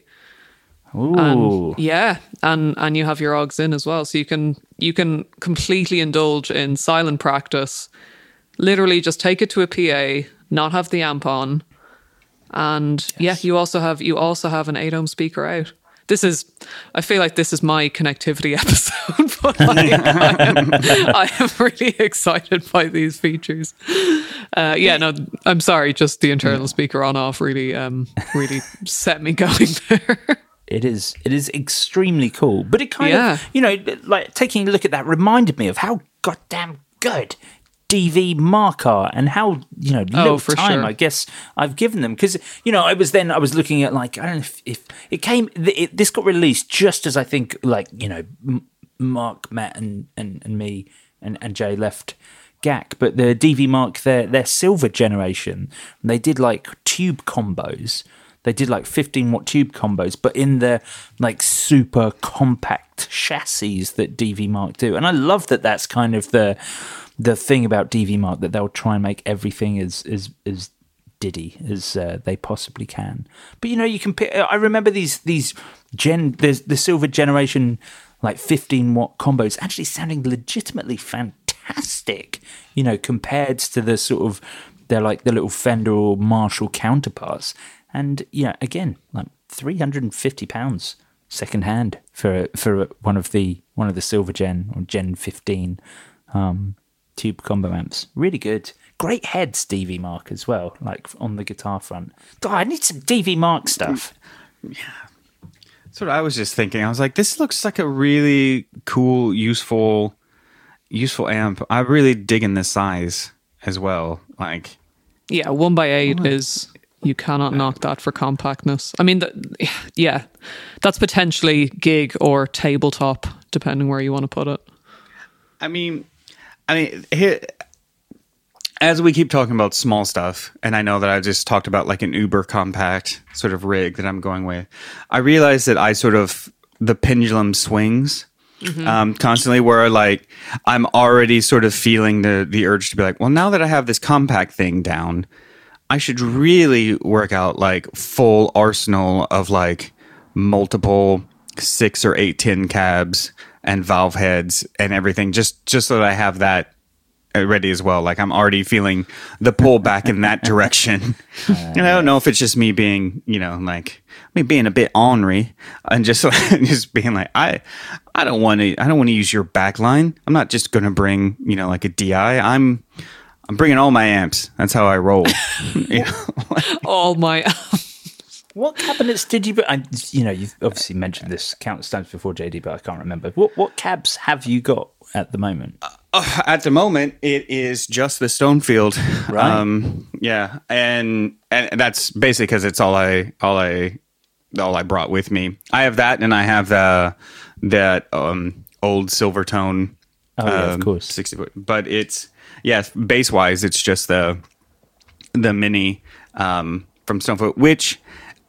Ooh, And yeah, and and you have your Aux in as well, so you can you can completely indulge in silent practice. Literally, just take it to a PA, not have the amp on, and yeah, you also have you also have an eight ohm speaker out. This is, I feel like this is my connectivity episode, but like, I, am, I am really excited by these features. Uh, yeah, no, I'm sorry, just the internal speaker on off really, um, really set me going there. it is it is extremely cool. But it kind Yeah. of you know like taking a look at that reminded me of how goddamn good DV Mark are and how you know oh, little Oh, time sure. I guess I've given them because you know I was then I was looking at like I don't know if, if it came it, this got released just as I think like you know. m- Mark, Matt, and and, and me and, and Jay left GAK, but the DV Mark, their their silver generation, they did like tube combos. They did like 15 watt tube combos, but in the like super compact chassis that DV Mark do. And I love that that's kind of the the thing about DV Mark that they'll try and make everything as as as diddy as uh, they possibly can. But you know, you can pick. I remember these these gen the the silver generation like 15 watt combos actually sounding legitimately fantastic. You know, compared to the sort of they're like the little Fender or Marshall counterparts. And yeah, again, like 350 pounds second hand for for one of the one of the silver gen or gen 15 um, tube combo amps. Really good. Great head, DV Mark as well, like on the guitar front. God, I need some DV Mark stuff. Yeah. That's what I was just thinking. I was like, this looks like a really cool, useful, useful amp. I really dig in the size as well. Like, yeah, one by eight is you cannot knock that for compactness. I mean, the, yeah, that's potentially gig or tabletop, depending where you want to put it. I mean, I mean, here, as we keep talking about small stuff, and I know that I just talked about like an uber compact sort of rig that I'm going with, I realize that I sort of the pendulum swings mm-hmm. um, constantly, where like I'm already sort of feeling the the urge to be like, well, now that I have this compact thing down, I should really work out like full arsenal of like multiple six or eight tin cabs and valve heads and everything just just so that I have that ready as well. Like I'm already feeling the pull back in that direction. Uh, and I don't know if it's just me being, you know, like me being a bit ornery and just just being like, I I don't want to I don't want to use your back line. I'm not just going to bring, you know, like a DI. I'm I'm bringing all my amps. That's how I roll. you know? all my What cabinets did you? I, you know, you've obviously mentioned this countless times before, JD, but I can't remember. What what cabs have you got at the moment? Uh, uh, at the moment, it is just the Stonefield. Right. Um, yeah, and and that's basically because it's all I all I all I brought with me. I have that, and I have the that um, old Silvertone. Oh yeah, um, of course, sixty foot. But it's yeah, bass wise, it's just the the mini um, from Stonefield, which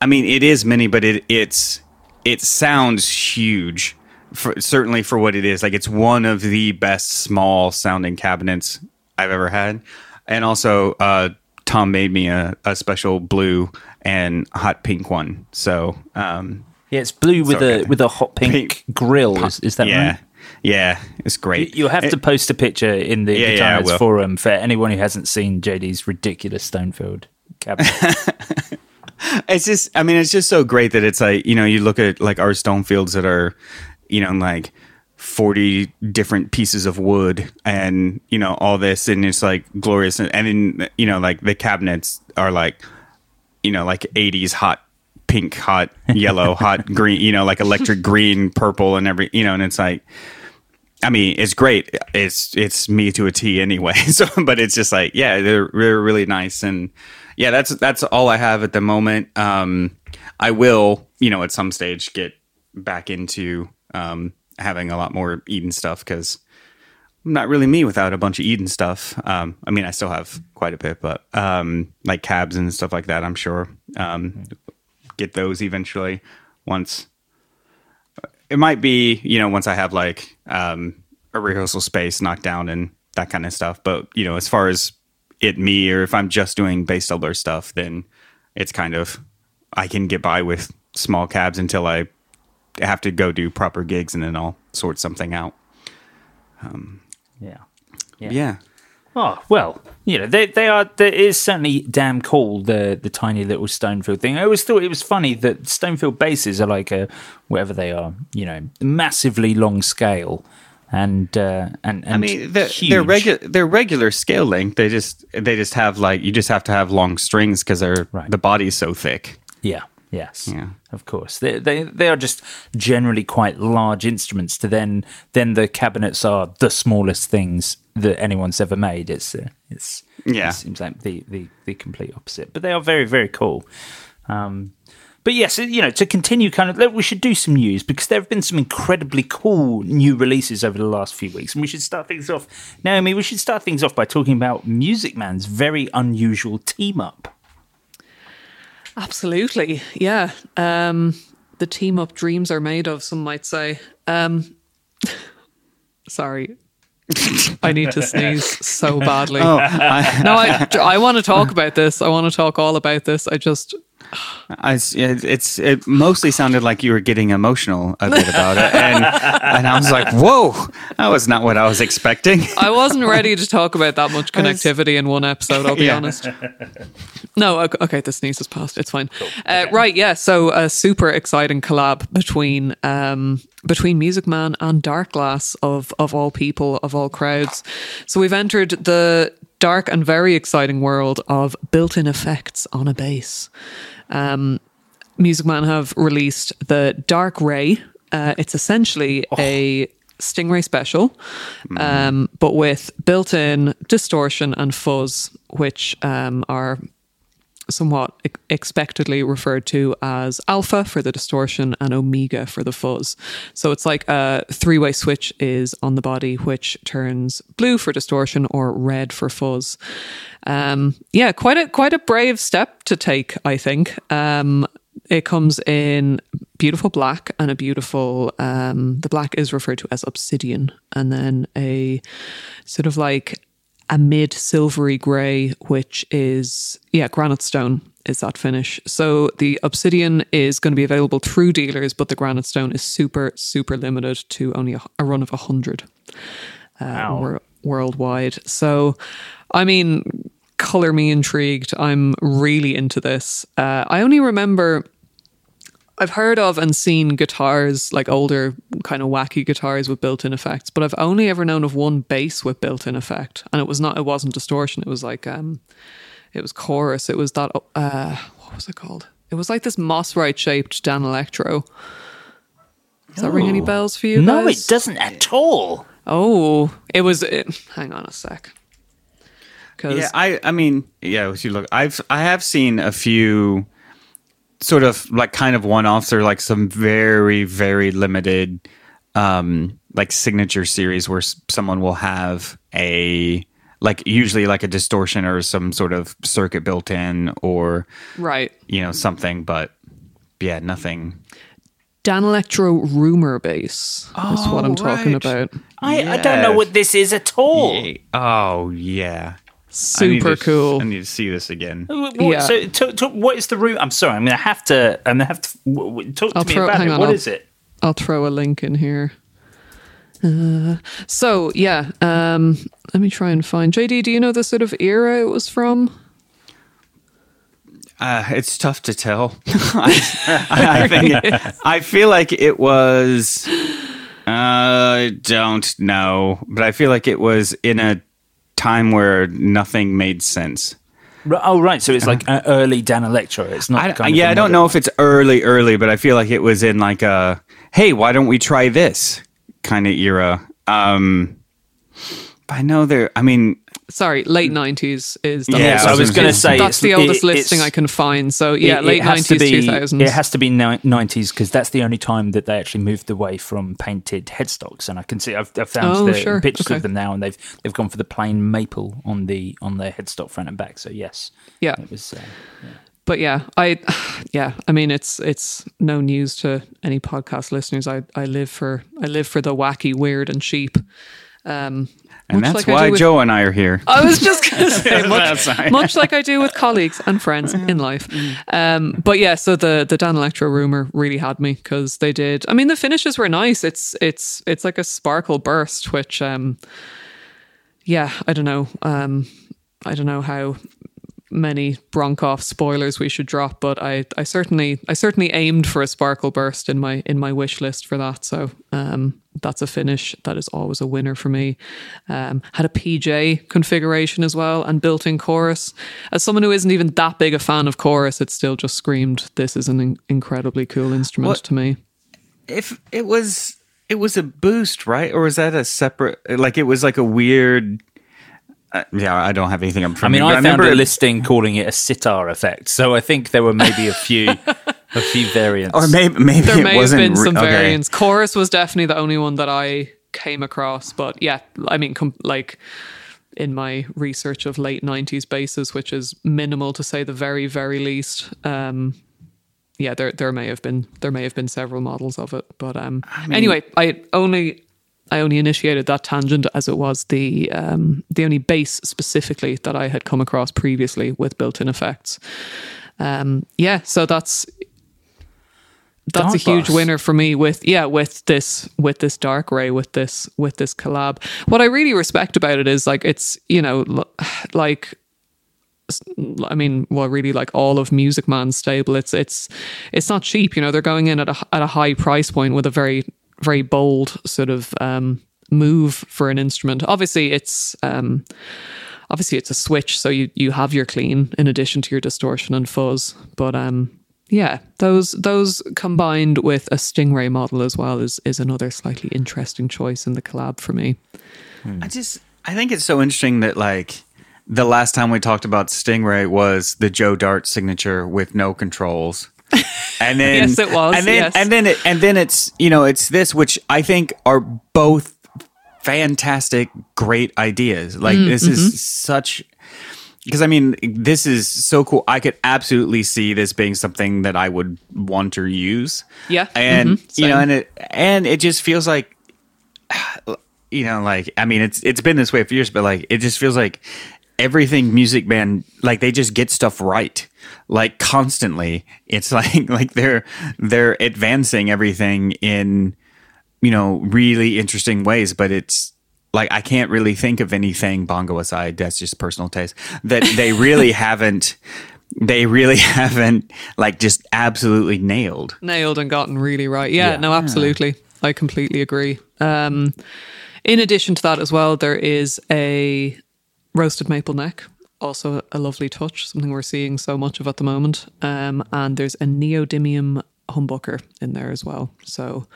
I mean, it is mini, but it it's it sounds huge. For, certainly for what it is, like it's one of the best small sounding cabinets I've ever had, and also uh, Tom made me a, a special blue and hot pink one. So um, yeah, it's blue with a with a hot pink, pink grill. Is, is that yeah. right? Yeah, it's great. You'll have it, to post a picture in the yeah, yeah, forum for anyone who hasn't seen JD's ridiculous Stonefield cabinet. it's just i mean it's just so great that it's like you know you look at like our stonefields that are you know like 40 different pieces of wood and you know all this and it's like glorious and, and then you know like the cabinets are like you know like 80s hot pink hot yellow hot green you know like electric green purple and every you know and it's like I mean, it's great. It's it's me to a T anyway. So, but it's just like, yeah, they're, they're really nice, and yeah, that's that's all I have at the moment. Um, I will, you know, at some stage get back into um, having a lot more Eden stuff because I'm not really me without a bunch of Eden stuff. Um, I mean, I still have quite a bit, but um, like cabs and stuff like that, I'm sure um, get those eventually once. It might be, you know, once I have like um, a rehearsal space knocked down and that kind of stuff. But you know, as far as it me or if I'm just doing bass doubler stuff, then it's kind of I can get by with small cabs until I have to go do proper gigs and then I'll sort something out. Um, yeah. yeah. Yeah. Oh well, you know they they are. There is certainly damn cool the the tiny little Stonefield thing. I always thought it was funny that Stonefield basses are like a whatever they are, you know, massively long scale, and uh, and, and I mean they're, they're regular they're regular scale length. They just they just have like you just have to have long strings because they're right. the body's so thick. Yeah. Yes. Yeah. Of course. They, they they are just generally quite large instruments. To then then the cabinets are the smallest things that anyone's ever made. It's uh, it's yeah. It seems like the, the the complete opposite. But they are very very cool. Um, but yes, you know, to continue kind of, we should do some news because there have been some incredibly cool new releases over the last few weeks. And we should start things off. Naomi, we should start things off by talking about Music Man's very unusual team up. Absolutely. Yeah. Um, the team up dreams are made of, some might say. Um, sorry. I need to sneeze so badly. Oh, I- no, I, I want to talk about this. I want to talk all about this. I just, I, it- it's it mostly sounded like you were getting emotional a bit about it, and and I was like, "Whoa, that was not what I was expecting." I wasn't ready to talk about that much connectivity in one episode. I'll be Yeah. honest. No, okay, okay, the sneeze is past. It's fine. Uh, right, yeah. So a super exciting collab between um, between Music Man and Dark Glass of of all people of all crowds. So we've entered the dark and very exciting world of built-in effects on a bass. Um, Music Man have released the Dark Ray. Uh, it's essentially a Stingray special, um, but with built-in distortion and fuzz, which um, are somewhat expectedly referred to as alpha for the distortion and omega for the fuzz. So it's like a three-way switch is on the body, which turns blue for distortion or red for fuzz. Um, yeah, quite a quite a brave step to take, I think. Um, it comes in beautiful black and a beautiful um, the black is referred to as obsidian and then a sort of like a mid silvery grey which is yeah granite stone is that finish. So the obsidian is going to be available through dealers but the granite stone is super super limited to only a, a run of 100 uh, wor- worldwide. So i mean color me intrigued. I'm really into this. Uh, i only remember I've heard of and seen guitars, like older kind of wacky guitars with built-in effects, but I've only ever known of one bass with built-in effect, and it was not, it wasn't distortion. It was like, um, it was chorus. It was that, uh, what was it called? It was like this Mosrite shaped Danelectro. Does that ring any Oh. bells for you? No, guys? it doesn't at all. Oh, it was. It, hang on a sec. 'Cause- Yeah, I I mean, yeah, if you look, I've I have seen a few sort of like kind of one offs or like some very very limited um like signature series where s- someone will have a like usually like a distortion or some sort of circuit built in or right. you know something but yeah nothing Danelectro rumor bass is what I'm talking about. I, I don't know what this is at all. oh yeah I need Super to- cool. I need to see this again What, Yeah. So, to, to, what is the room? I'm sorry. I'm going to have to. I'm going to have to w- w- talk to I'll me throw- about it. on, What I'll- is it? I'll throw a link in here. Uh, so yeah, um, let me try and find JD. Do you know the sort of era it was from? Uh, it's tough to tell. I, I think I feel like it was. I don't know, but I feel like it was in a time where nothing made sense. Oh, right. So it's like early Danelectro. It's not. I, kind of yeah, I don't know if it's early, early, but I feel like it was in like a hey, why don't we try this kind of era. Um, but I know there. I mean, Sorry, late nineties is. The Yeah, So I was going to say that's the oldest it- listing I can find. So yeah, it- it late nineties, be- two thousands. It has to be nineties because that's the only time that they actually moved away from painted headstocks. And I can see I've, I've found Oh, the sure. pictures Okay. of them now, and they've they've gone for the plain maple on the on their headstock front and back. So yes, Yeah. it was. Uh, but yeah, I yeah, I mean it's it's no news to any podcast listeners. I I live for I live for the wacky, weird, and cheap. Um, and much that's like why with- Joe and I are here. I was just going to say much, much like I do with colleagues and friends in life. Um, but yeah, so the the Danelectro rumor really had me because they did. I mean, the finishes were nice. It's it's it's like a sparkle burst, which um, yeah, I don't know. Um, I don't know how many Bronkoff spoilers we should drop, but I, I certainly I certainly aimed for a sparkle burst in my in my wish list for that. So um, that's a finish that is always a winner for me. Um, had a PJ configuration as well and built-in chorus. As someone who isn't even that big a fan of chorus, it still just screamed this is an in- incredibly cool instrument to me. if it was it was a boost right or was that a separate like it was like a weird Uh, yeah, I don't have anything up I from mean, me, I, but found remember a listing calling it a sitar effect, so I think there were maybe a few, a few variants. or maybe maybe there it may have wasn't been re- some okay. variants. Chorus was definitely the only one that I came across, but yeah, I mean, com- like in my research of late '90s basses, which is minimal to say the very, very least. Um, yeah, there there may have been there may have been several models of it, but um, anyway, I only I only initiated that tangent as it was the um, the only bass specifically that I had come across previously with built-in effects. Um, yeah, so that's that's Dark a huge Glass. winner for me with yeah with this with this dark ray with this with this collab what i really respect about it is like it's you know like I mean, well, really, like all of Music Man's stable, it's it's it's not cheap. You know, they're going in at a at a high price point with a very very bold sort of um, move for an instrument. Obviously, it's um, obviously it's a switch, so you you have your clean in addition to your distortion and fuzz. But um, yeah, those those combined with a Stingray model as well is is another slightly interesting choice in the collab for me. I just I think it's so interesting that like the last time we talked about Stingray was the Joe Dart signature with no controls. And then Yes, it was, And then yes. and then it, and then it's you know it's this which I think are both fantastic great ideas. Like Mm, this is such because I mean this is so cool. I could absolutely see this being something that I would want or use. Yeah, And mhm, you know and it and it just feels like you know, like I mean, it's it's been this way for years, but like it just feels like everything Music Man, like they just get stuff right, like constantly. It's like like they're they're advancing everything in you know really interesting ways, but it's like I can't really think of anything bongo aside. That's just personal taste that they really haven't. They really haven't like just absolutely nailed. nailed and gotten really right. Yeah, no, absolutely. I completely agree. Um, in addition to that, as well, there is a roasted maple neck, also a lovely touch, something we're seeing so much of at the moment. Um, and there's a neodymium humbucker in there as well. So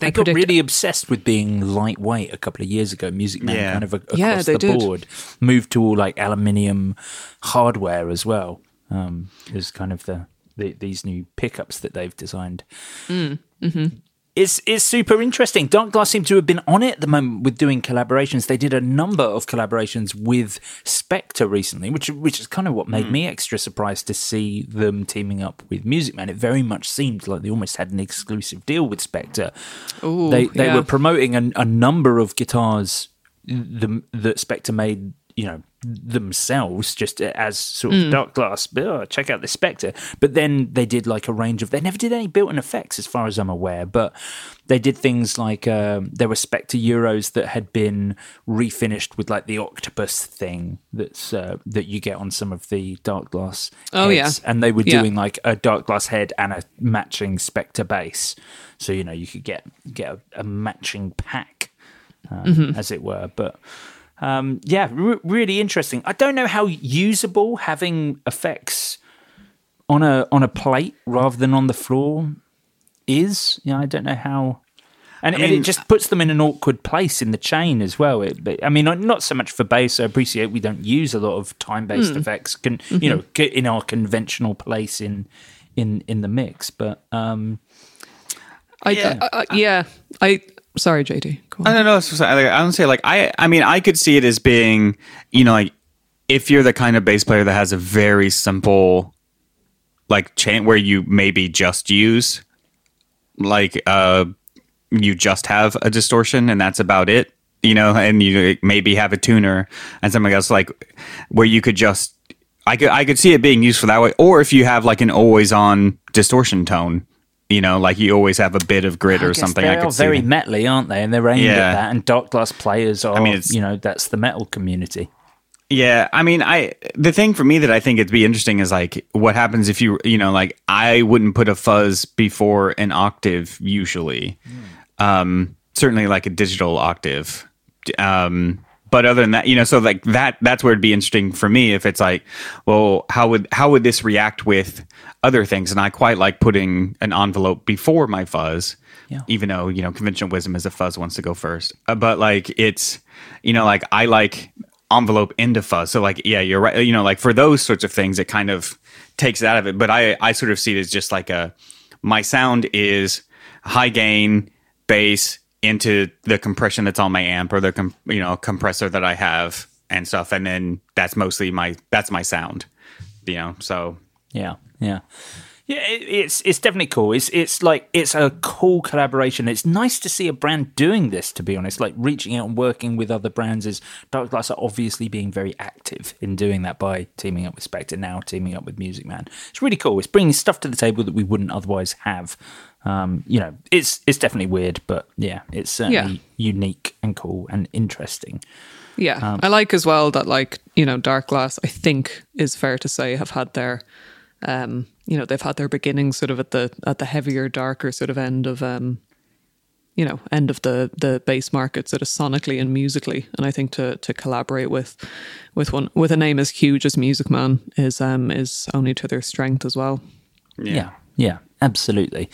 They I got predict- really obsessed with being lightweight a couple of years ago. Music Man Yeah. kind of a- across Yeah, the did. board moved to all like aluminium hardware as well. Um, is kind of the, the these new pickups that they've designed. Mm, mm-hmm. It's it's super interesting. Dark Glass seem to have been on it at the moment with doing collaborations. They did a number of collaborations with Spector recently, which which is kind of what made hmm. me extra surprised to see them teaming up with Music Man. It very much seemed like they almost had an exclusive deal with Spector. Ooh, they they yeah. were promoting a, a number of guitars the, that Spector made, you know, themselves just as sort of Mm. dark glass. Oh, check out the Spector. But then they did like a range of. They never did any built-in effects, as far as I'm aware. But they did things like um, there were Spector Euros that had been refinished with like the octopus thing that's uh, that you get on some of the dark glass. Oh, heads. yeah. and they were Yeah. doing like a dark glass head and a matching Spector bass. So you know you could get get a, a matching pack, uh, Mhm. as it were. But um, yeah, re- really interesting. I don't know how usable having effects on a on a plate rather than on the floor is. Yeah, I don't know how. And, I and it just puts them in an awkward place in the chain as well. It, but, I mean, not- not so much for bass. I appreciate we don't use a lot of time-based Mm. effects. Can Mhm. you know in our conventional place in in in the mix? But um, I, Yeah. I, I, yeah. I sorry, JD. I don't know. I don't say like I. I mean, I could see it as being, you know, like if you're the kind of bass player that has a very simple, like chant where you maybe just use, like uh, you just have a distortion and that's about it, you know, and you maybe have a tuner and something else like where you could just. I could I could see it being used for that way, or if you have like an always on distortion tone, you know, like you always have a bit of grit I or something. They I are could see very that. metally, aren't they? And they're aimed Yeah. at that. And dark glass players are. I mean, you know, that's the metal community. Yeah, I mean, I the thing for me that I think it'd be interesting is like what happens if you you know like I wouldn't put a fuzz before an octave usually, um, certainly like a digital octave, um, but other than that, you know, so like that that's where it'd be interesting for me if it's like, well, how would how would this react with other things? And I quite like putting an envelope before my fuzz. Yeah. Even though you know conventional wisdom is a fuzz wants to go first, uh, but like it's you know like I like envelope into fuzz. So like, yeah, you're right. You know, like for those sorts of things, it kind of takes it out of it. But I, I sort of see it as just like a, my sound is high gain bass into the compression that's on my amp or the, com- you know, compressor that I have and stuff. And then that's mostly my, that's my sound, you know? So yeah, yeah. Yeah, it, it's it's definitely cool. It's it's like it's a cool collaboration. It's nice to see a brand doing this. To be honest, like reaching out and working with other brands. Is Dark Glass are obviously being very active in doing that by teaming up with Spector now, teaming up with Music Man. It's really cool. It's bringing stuff to the table that we wouldn't otherwise have. Um, you know, it's it's definitely weird, but yeah, it's certainly Yeah. unique and cool and interesting. Yeah, Um, I like as well that like you know Dark Glass. I think is fair to say have had their, um, you know, they've had their beginnings sort of at the at the heavier, darker sort of end of, um, you know, end of the the bass market, sort of sonically and musically. And I think to to collaborate with with one with a name as huge as Music Man is um is only to their strength as well. Yeah. yeah, absolutely.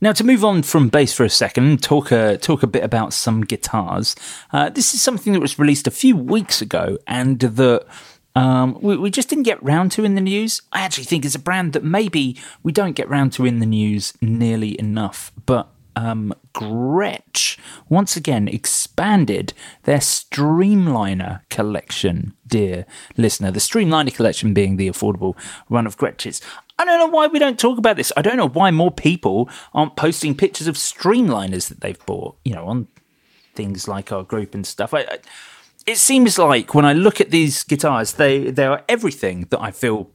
Now to move on from bass for a second, talk a talk a bit about some guitars. Uh, this is something that was released a few weeks ago, and that um, we, we just didn't get round to in the news. I actually think it's a brand that maybe we don't get round to in the news nearly enough, but. Um, Gretsch once again expanded their Streamliner collection, dear listener. The Streamliner collection being the affordable run of Gretsch's. I don't know why we don't talk about this. I don't know why more people aren't posting pictures of streamliners that they've bought, you know, on things like our group and stuff. I, I, it seems like when I look at these guitars, they they are everything that I feel,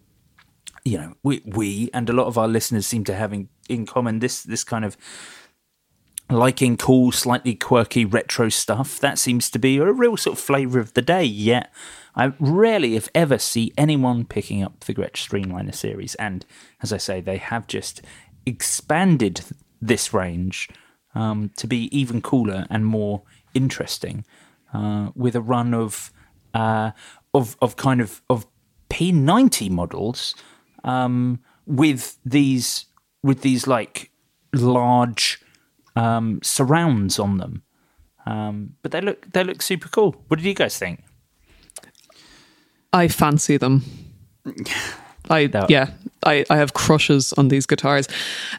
you know, we we and a lot of our listeners seem to have in, in common. This this kind of liking cool, slightly quirky retro stuff. That seems to be a real sort of flavour of the day. Yet I rarely, if ever, see anyone picking up the Gretsch Streamliner series. And as I say, they have just expanded this range um, to be even cooler and more interesting uh, with a run of uh, of of kind of of P90 models um, with these with these like large um, surrounds on them. Um, but they look they look super cool. What did you guys think? I fancy them. I yeah, I, I have crushes on these guitars.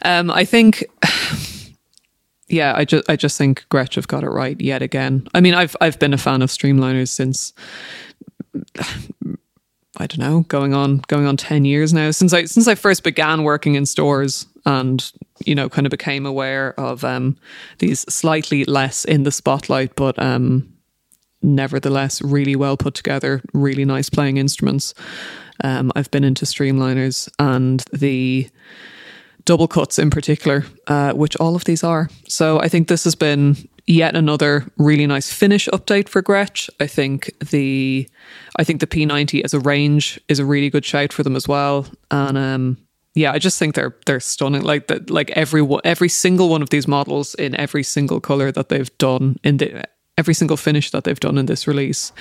Um, I think yeah, I just I just think Gretsch have got it right yet again. I mean, I've I've been a fan of Streamliners since I don't know, going on going on ten years now since I since I first began working in stores and you know kind of became aware of um, these slightly less in the spotlight, but um, nevertheless really well put together, really nice playing instruments. Um, I've been into Streamliners and the double cuts in particular, uh, which all of these are. So I think this has been yet another really nice finish update for Gretsch. I think the I think the P90 as a range is a really good shout for them as well. And um, yeah, I just think they're they're stunning. Like that, like every every single one of these models in every single color that they've done in the every single finish that they've done in this release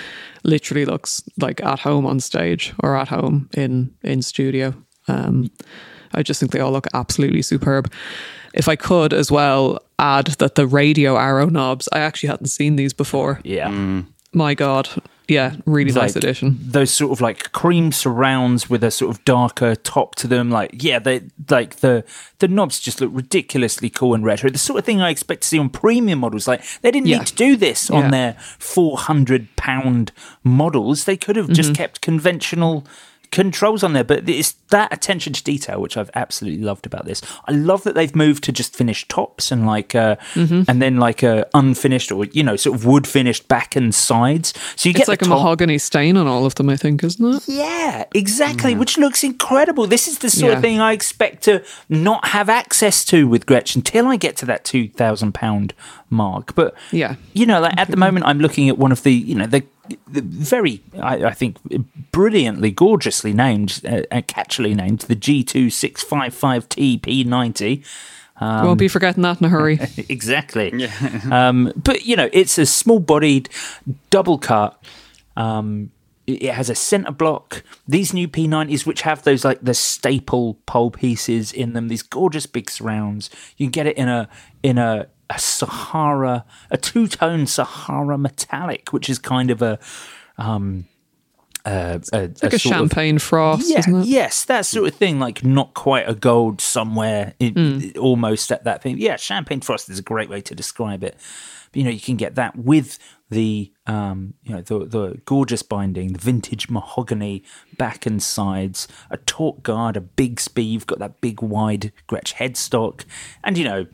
literally looks like at home on stage or at home in in studio. Um, I just think they all look absolutely superb. If I could as well add that the radio arrow knobs, I actually hadn't seen these before. Yeah. My God. Yeah, really nice Like, addition. Those sort of like cream surrounds with a sort of darker top to them. Like, yeah, they like the the knobs just look ridiculously cool and retro. The sort of thing I expect to see on premium models. Like, they didn't Yeah. need to do this Yeah. on their four hundred pound models. They could have just Mhm. kept conventional controls on there but it's that attention to detail which i've absolutely loved about this i love that they've moved to just finished tops and like uh Mhm. and then like uh unfinished or you know sort of wood finished back and sides so you It's get like a top- mahogany stain on all of them, I think, isn't it? yeah, exactly, which looks incredible. This is the sort Yeah. of thing I expect to not have access to with Gretsch until I get to that two thousand pound mark. But Yeah. you know, like at the moment, I'm looking at one of the you know the, the very I, I think brilliantly, gorgeously named, uh, uh, catchily named the G two six five five T P ninety. Um, Won't be forgetting that in a hurry. exactly. um, but you know, it's a small-bodied, double cut. Um, it it has a center block. These new P90s, which have those like the staple pole pieces in them, these gorgeous big surrounds. You can get it in a in a, a Sahara, a two-tone Sahara metallic, which is kind of a um, uh, a, like a, of- champagne frost, yeah, isn't it? yes, that sort of thing. Like not quite a gold somewhere, in, Mm. almost at that thing. Yeah, champagne frost is a great way to describe it. But, you know, you can get that with the um, you know the the gorgeous binding, the vintage mahogany back and sides, a tort guard, a Bigsby. You've got that big wide Gretsch headstock, and you know.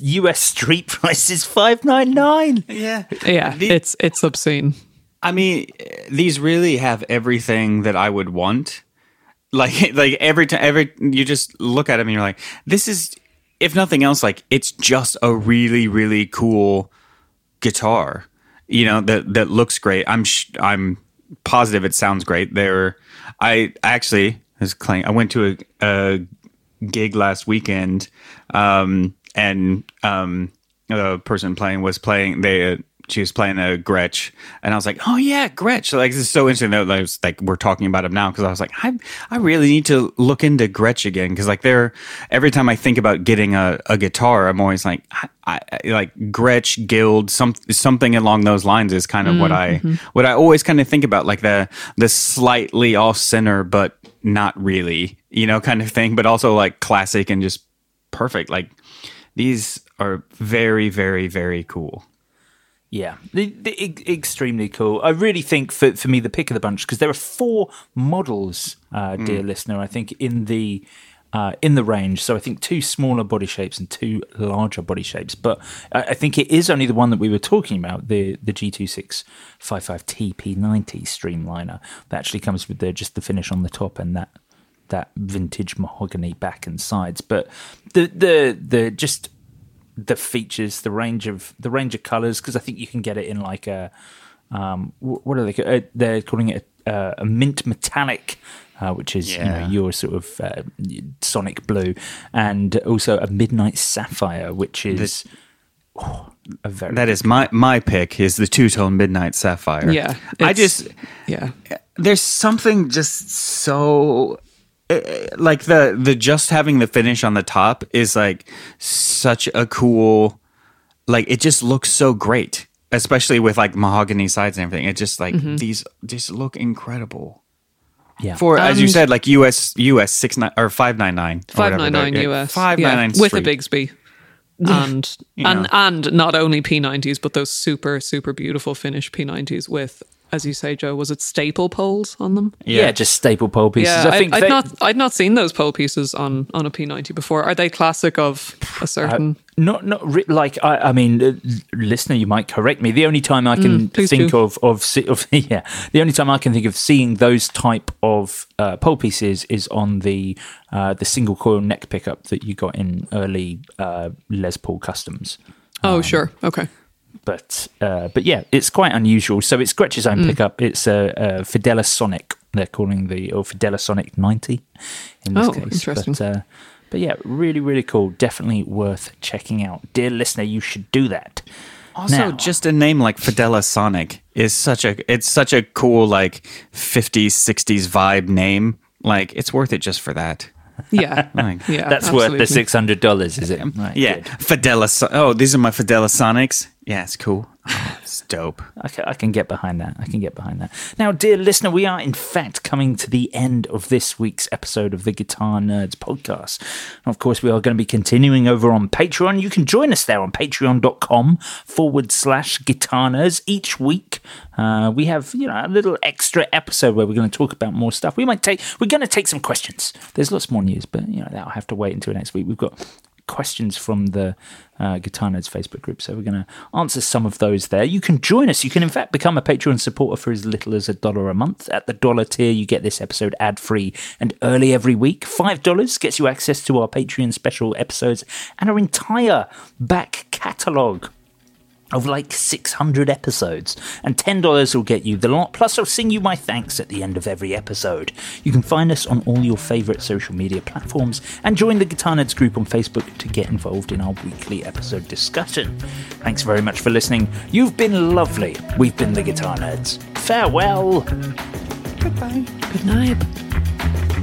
US street price is five nine nine. Yeah, Yeah, it's it's obscene. I mean, these really have everything that I would want. Like, like every time, every you just look at them and you're like, this is, if nothing else, like it's just a really, really cool guitar. You know that that looks great. I'm sh- I'm positive it sounds great. There, I actually was playing. I went to a, a gig last weekend, um, and um, the person playing was playing. They uh, she was playing a Gretsch, and I was like, "Oh yeah, Gretsch!" Like this is so interesting that I was like, we're talking about him now because I was like, I I really need to look into Gretsch again because like they're every time I think about getting a, a guitar, I'm always like, I, I like Gretsch Guild, some something along those lines is kind of what I what I always kind of think about, like the the slightly off center, but not really, you know, kind of thing, but also like classic and just perfect. Like these are very, very, very cool. Yeah, the, the, extremely cool. I really think for, for me the pick of the bunch because there are four models, uh, dear Mm. listener. I think in the uh, in the range. So I think two smaller body shapes and two larger body shapes. But I, I think it is only the one that we were talking about, the the G2655 TP90 Streamliner, that actually comes with the just the finish on the top and that that vintage mahogany back and sides. But the the the just the features, the range of the range of colors, because I think you can get it in like a um, what are they? Uh, they're calling it a, a mint metallic, uh, which is you know your sort of uh, sonic blue, and also a midnight sapphire, which is oh, a very That is my my pick is the two tone midnight sapphire. Yeah, I just yeah. There's something just so uh, like the the just having the finish on the top is like such a cool like it just looks so great especially with like mahogany sides and everything. It just like Mhm. these just look incredible. Yeah. For as you said like us us six nine or 599 Five nine nine US, five yeah, nine nine with a Bigsby, and You and know. and not only P90s, but those super super beautiful finished P90s with, as you say, Joe, was it staple poles on them? yeah. just staple pole pieces. Yeah, I think I'd they- not I'd not seen those pole pieces on on a P90 before. Are they classic of a certain? Uh, not not re- like I, I mean, uh, listener, you might correct me. The only time I can Mm, think do. of of, of yeah, the only time I can think of seeing those type of uh, pole pieces is on the uh, the single coil neck pickup that you got in early uh, Les Paul customs. oh, sure, okay. But uh, but yeah, it's quite unusual. So it's Gretsch's own Mm. pickup. It's a, a FideliSonic. They're calling the or FideliSonic ninety in this Oh, case. interesting. But, uh, but yeah, really really cool. Definitely worth checking out, dear listener. You should do that. Also, Now- just a name like FideliSonic is such a it's such a cool like 50s 60s vibe name. Like it's worth it just for that. Yeah, Like, yeah. That's worth the six hundred dollars, is it? Right, yeah, good. Fidela. Oh, these are my FideliSonics. Yeah, it's cool. It's dope. I can, I can get behind that. I can get behind that. Now, dear listener, we are in fact coming to the end of this week's episode of the Guitar Nerds podcast. And of course, we are going to be continuing over on Patreon. You can join us there on patreon.com forward slash guitar nerds each week. Uh, we have, you know, a little extra episode where we're going to talk about more stuff. We might take, we're going to take some questions. There's lots more news, but, you know, that'll have to wait until next week. We've got questions from the uh, Guitar Nerds Facebook group. So we're going to answer some of those there. You can join us. You can, in fact, become a Patreon supporter for as little as a dollar a month. At the dollar tier, you get this episode ad free and early every week. $5 gets you access to our Patreon special episodes and our entire back catalogue of like 600 episodes. And $10 will get you the lot. Plus, I'll sing you my thanks at the end of every episode. You can find us on all your favourite social media platforms and join the Guitar Nerds group on Facebook to get involved in our weekly episode discussion. Thanks very much for listening. You've been lovely. We've been the Guitar Nerds. Farewell. Goodbye. Good night.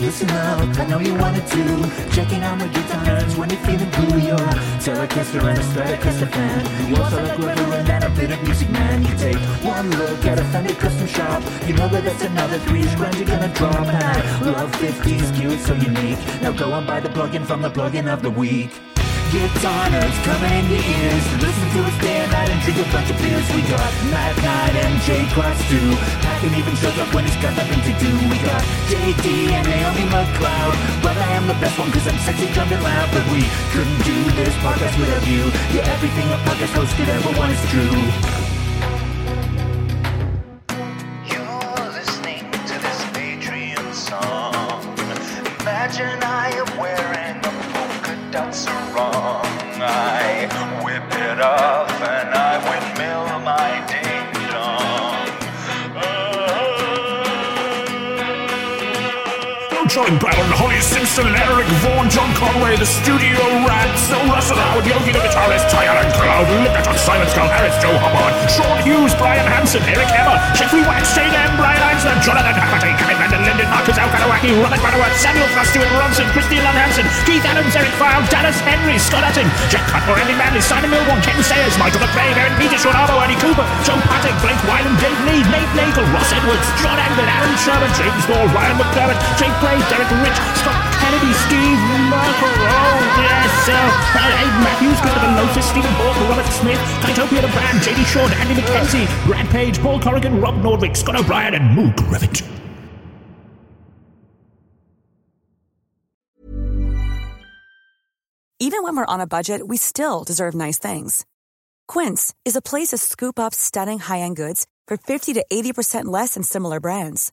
Listen up, I know you wanted to. Checking on the guitar nerds when you're feeling blue. You're a Telecaster and a Stratocaster fan. You also like Reverend and a bit of music, man. You take one look at a Fender custom shop. You know that that's another three grand you're gonna drop. And I love 50s, cute, so unique. Now go and buy the plugin from the plugin of the week. Guitar nerds coming in your ears. Listen to us day and night and drink a bunch of beers. We got Matt Knight and Jay Cross too. Hacking even shows up when he's got nothing to do. We got JD and Naomi McLeod. But I am the best one cause I'm sexy, drunk and loud. But we couldn't do this podcast without you. You're everything a podcast host could ever want is true. You listening to this Patreon song. Imagine I whip John Brown, Holly Simpson, Eric Vaughan, John Conway, the studio rats, Phil Russell, Howard Yogi, the guitarist, Tyrone Cloud, Liverton, Simon Skull, Harris, Joe Hubbard, Sean Hughes, Brian Hansen, Eric Emmer, Jeffrey Weinstein, M. Brian Einsler, Jonathan Hafferty, Kevin Van Linden, Marcus Alkanawaki, Robert Butterworth, Samuel Frost, Stuart Ronson, Christy Lund Hansen, Keith Adams, Eric File, Dallas Henry, Scott Utton, Jack Cutmore, Andy Manley, Simon Milborn, Ken Sayers, Michael McVeigh, Aaron Peter, Sean Arbo, Andy Cooper, Joe Patrick, Blake Wyland, Dave Mead, Nate Nagel, Ross Edwards, John Angle, Aaron Sherman, James Ball, Ryan McDermott, Jake Bray, Derek Rich, Scott Kennedy, Steve Merkel, oh yes, uh, Abe Matthews, Christopher Lotus, Stephen Bork, Robert Smith, Kytopia the Band, JD Short, Andy McKenzie, Brad Page, Paul Corrigan, Rob Nordwick, Scott O'Brien, and Moog Revit. Even when we're on a budget, we still deserve nice things. Quince is a place to scoop up stunning high-end goods for 50 to 80% less than similar brands.